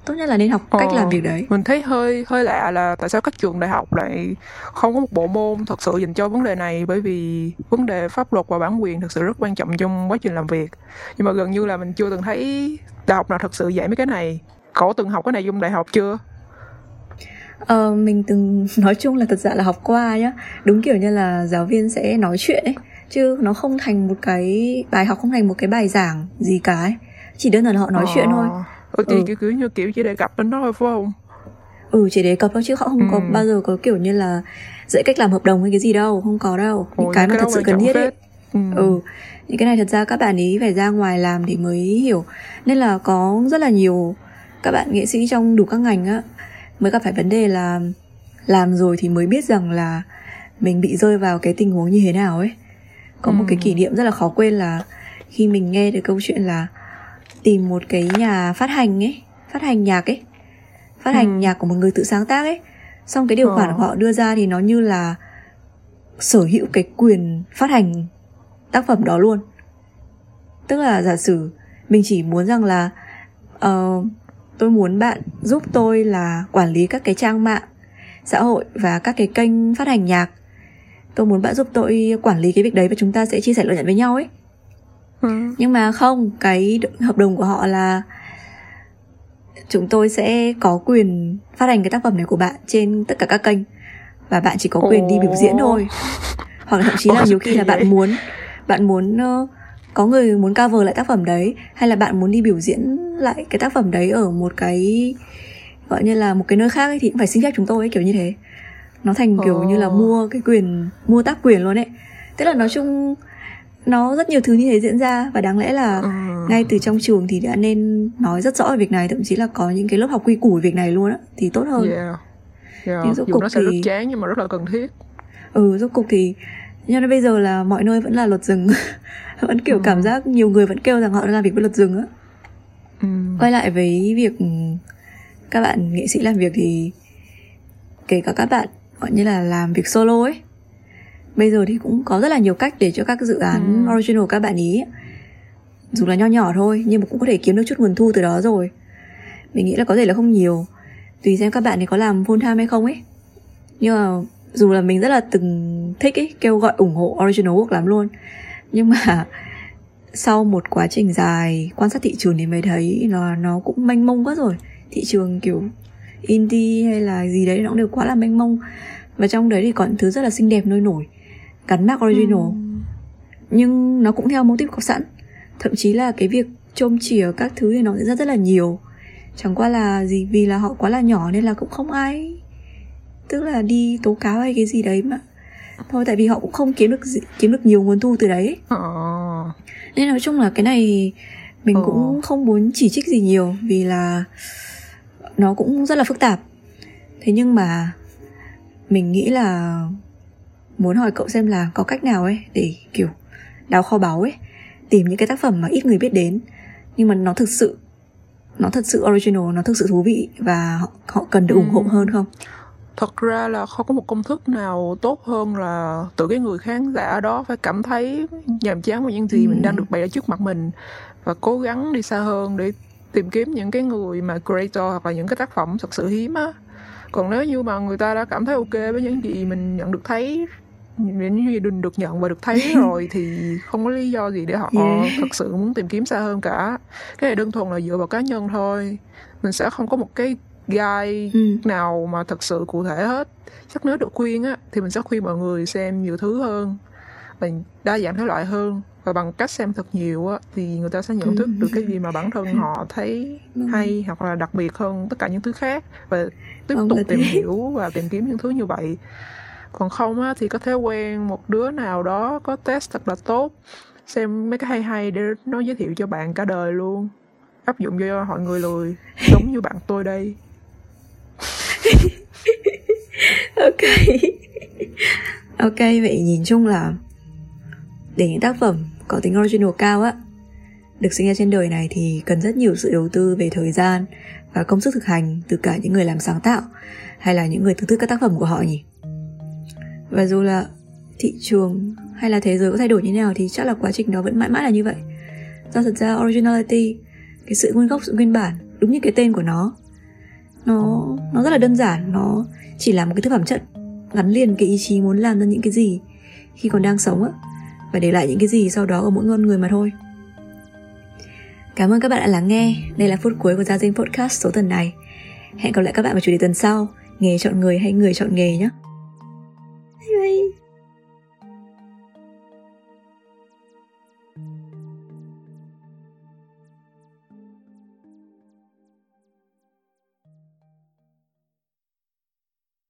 Tốt nhất là nên học cách ờ, làm việc đấy. mình thấy hơi hơi lạ là tại sao các trường đại học lại không có một bộ môn thật sự dành cho vấn đề này? Bởi vì vấn đề pháp luật và bản quyền thật sự rất quan trọng trong quá trình làm việc. Nhưng mà gần như là mình chưa từng thấy đại học nào thật sự dạy mấy cái này cậu từng học cái này trong đại học chưa? Ờ, mình từng nói chung là thật ra là học qua nhá. Đúng kiểu như là giáo viên sẽ nói chuyện ấy chứ nó không thành một cái bài học không thành một cái bài giảng gì cả ấy. Chỉ đơn giản là họ nói ờ. chuyện thôi. Ừ, thì ừ. kiểu, kiểu như kiểu chỉ đề cập đến nó thôi phải không? Ừ chỉ đề cập thôi chứ họ không ừ. có bao giờ có kiểu như là dạy cách làm hợp đồng hay cái gì đâu không có đâu. Những Ồ, cái mà thật sự cần thiết ấy. Ừ. ừ những cái này thật ra các bạn ý phải ra ngoài làm thì mới hiểu. Nên là có rất là nhiều các bạn nghệ sĩ trong đủ các ngành á mới gặp phải vấn đề là làm rồi thì mới biết rằng là mình bị rơi vào cái tình huống như thế nào ấy có ừ. một cái kỷ niệm rất là khó quên là khi mình nghe được câu chuyện là tìm một cái nhà phát hành ấy phát hành nhạc ấy phát hành ừ. nhạc của một người tự sáng tác ấy xong cái điều khoản ờ. của họ đưa ra thì nó như là sở hữu cái quyền phát hành tác phẩm đó luôn tức là giả sử mình chỉ muốn rằng là uh, tôi muốn bạn giúp tôi là quản lý các cái trang mạng xã hội và các cái kênh phát hành nhạc. Tôi muốn bạn giúp tôi quản lý cái việc đấy và chúng ta sẽ chia sẻ lợi nhuận với nhau ấy. Ừ. nhưng mà không cái hợp đồng của họ là chúng tôi sẽ có quyền phát hành cái tác phẩm này của bạn trên tất cả các kênh và bạn chỉ có quyền đi biểu diễn thôi. Hoặc là thậm chí là nhiều khi là bạn muốn bạn muốn uh, có người muốn cover lại tác phẩm đấy hay là bạn muốn đi biểu diễn lại cái tác phẩm đấy ở một cái gọi như là một cái nơi khác ấy, thì cũng phải xin phép chúng tôi ấy, kiểu như thế nó thành kiểu oh. như là mua cái quyền mua tác quyền luôn ấy tức là nói chung nó rất nhiều thứ như thế diễn ra và đáng lẽ là ừ. ngay từ trong trường thì đã nên nói rất rõ về việc này thậm chí là có những cái lớp học quy củ về việc này luôn á thì tốt hơn yeah. Yeah. nhưng rốt cục nó sẽ thì... rất chán nhưng mà rất là cần thiết ừ rốt cục thì cho nên bây giờ là mọi nơi vẫn là luật rừng vẫn kiểu ừ. cảm giác nhiều người vẫn kêu rằng họ đang làm việc với luật rừng á ừ. quay lại với việc các bạn nghệ sĩ làm việc thì kể cả các bạn gọi như là làm việc solo ấy bây giờ thì cũng có rất là nhiều cách để cho các dự án ừ. original các bạn ý dù là nho nhỏ thôi nhưng mà cũng có thể kiếm được chút nguồn thu từ đó rồi mình nghĩ là có thể là không nhiều tùy xem các bạn ấy có làm full time hay không ấy nhưng mà dù là mình rất là từng thích ấy kêu gọi ủng hộ original work lắm luôn nhưng mà sau một quá trình dài quan sát thị trường thì mới thấy là nó cũng mênh mông quá rồi. Thị trường kiểu indie hay là gì đấy nó cũng đều quá là mênh mông. Và trong đấy thì những thứ rất là xinh đẹp nôi nổi gắn mác original. Ừ. nhưng nó cũng theo mô típ có sẵn. Thậm chí là cái việc trôm chìa các thứ thì nó sẽ rất rất là nhiều. Chẳng qua là gì vì là họ quá là nhỏ nên là cũng không ai tức là đi tố cáo hay cái gì đấy mà. Thôi tại vì họ cũng không kiếm được kiếm được nhiều nguồn thu từ đấy. Ờ. nên nói chung là cái này mình ờ. cũng không muốn chỉ trích gì nhiều vì là nó cũng rất là phức tạp. Thế nhưng mà mình nghĩ là muốn hỏi cậu xem là có cách nào ấy để kiểu đào kho báu ấy tìm những cái tác phẩm mà ít người biết đến. Nhưng mà nó thực sự nó thật sự original nó thực sự thú vị và họ, họ cần được ủng hộ hơn không thật ra là không có một công thức nào tốt hơn là từ cái người khán giả đó phải cảm thấy nhàm chán với những gì ừ. mình đang được bày ra trước mặt mình và cố gắng đi xa hơn để tìm kiếm những cái người mà creator hoặc là những cái tác phẩm thật sự hiếm á còn nếu như mà người ta đã cảm thấy ok với những gì mình nhận được thấy những gì đừng được nhận và được thấy rồi thì không có lý do gì để họ yeah. thật sự muốn tìm kiếm xa hơn cả cái này đơn thuần là dựa vào cá nhân thôi mình sẽ không có một cái guide ừ. nào mà thật sự cụ thể hết. Chắc nếu được khuyên á thì mình sẽ khuyên mọi người xem nhiều thứ hơn. Và đa dạng thể loại hơn. Và bằng cách xem thật nhiều á thì người ta sẽ nhận thức được cái gì mà bản thân họ thấy hay hoặc là đặc biệt hơn tất cả những thứ khác. Và tiếp tục tìm hiểu và tìm kiếm những thứ như vậy. Còn không á thì có thể quen một đứa nào đó có test thật là tốt. Xem mấy cái hay hay để nó giới thiệu cho bạn cả đời luôn. Áp dụng cho mọi người lười giống như bạn tôi đây ok. Ok, vậy nhìn chung là để những tác phẩm có tính original cao á, được sinh ra trên đời này thì cần rất nhiều sự đầu tư về thời gian và công sức thực hành từ cả những người làm sáng tạo hay là những người thưởng thức các tác phẩm của họ nhỉ? Và dù là thị trường hay là thế giới có thay đổi như thế nào thì chắc là quá trình đó vẫn mãi mãi là như vậy. Do thật ra originality, cái sự nguyên gốc, sự nguyên bản, đúng như cái tên của nó nó nó rất là đơn giản nó chỉ là một cái thứ phẩm chất gắn liền cái ý chí muốn làm ra những cái gì khi còn đang sống á và để lại những cái gì sau đó ở mỗi con người mà thôi Cảm ơn các bạn đã lắng nghe. Đây là phút cuối của Gia Dinh Podcast số tuần này. Hẹn gặp lại các bạn vào chủ đề tuần sau. Nghề chọn người hay người chọn nghề nhé.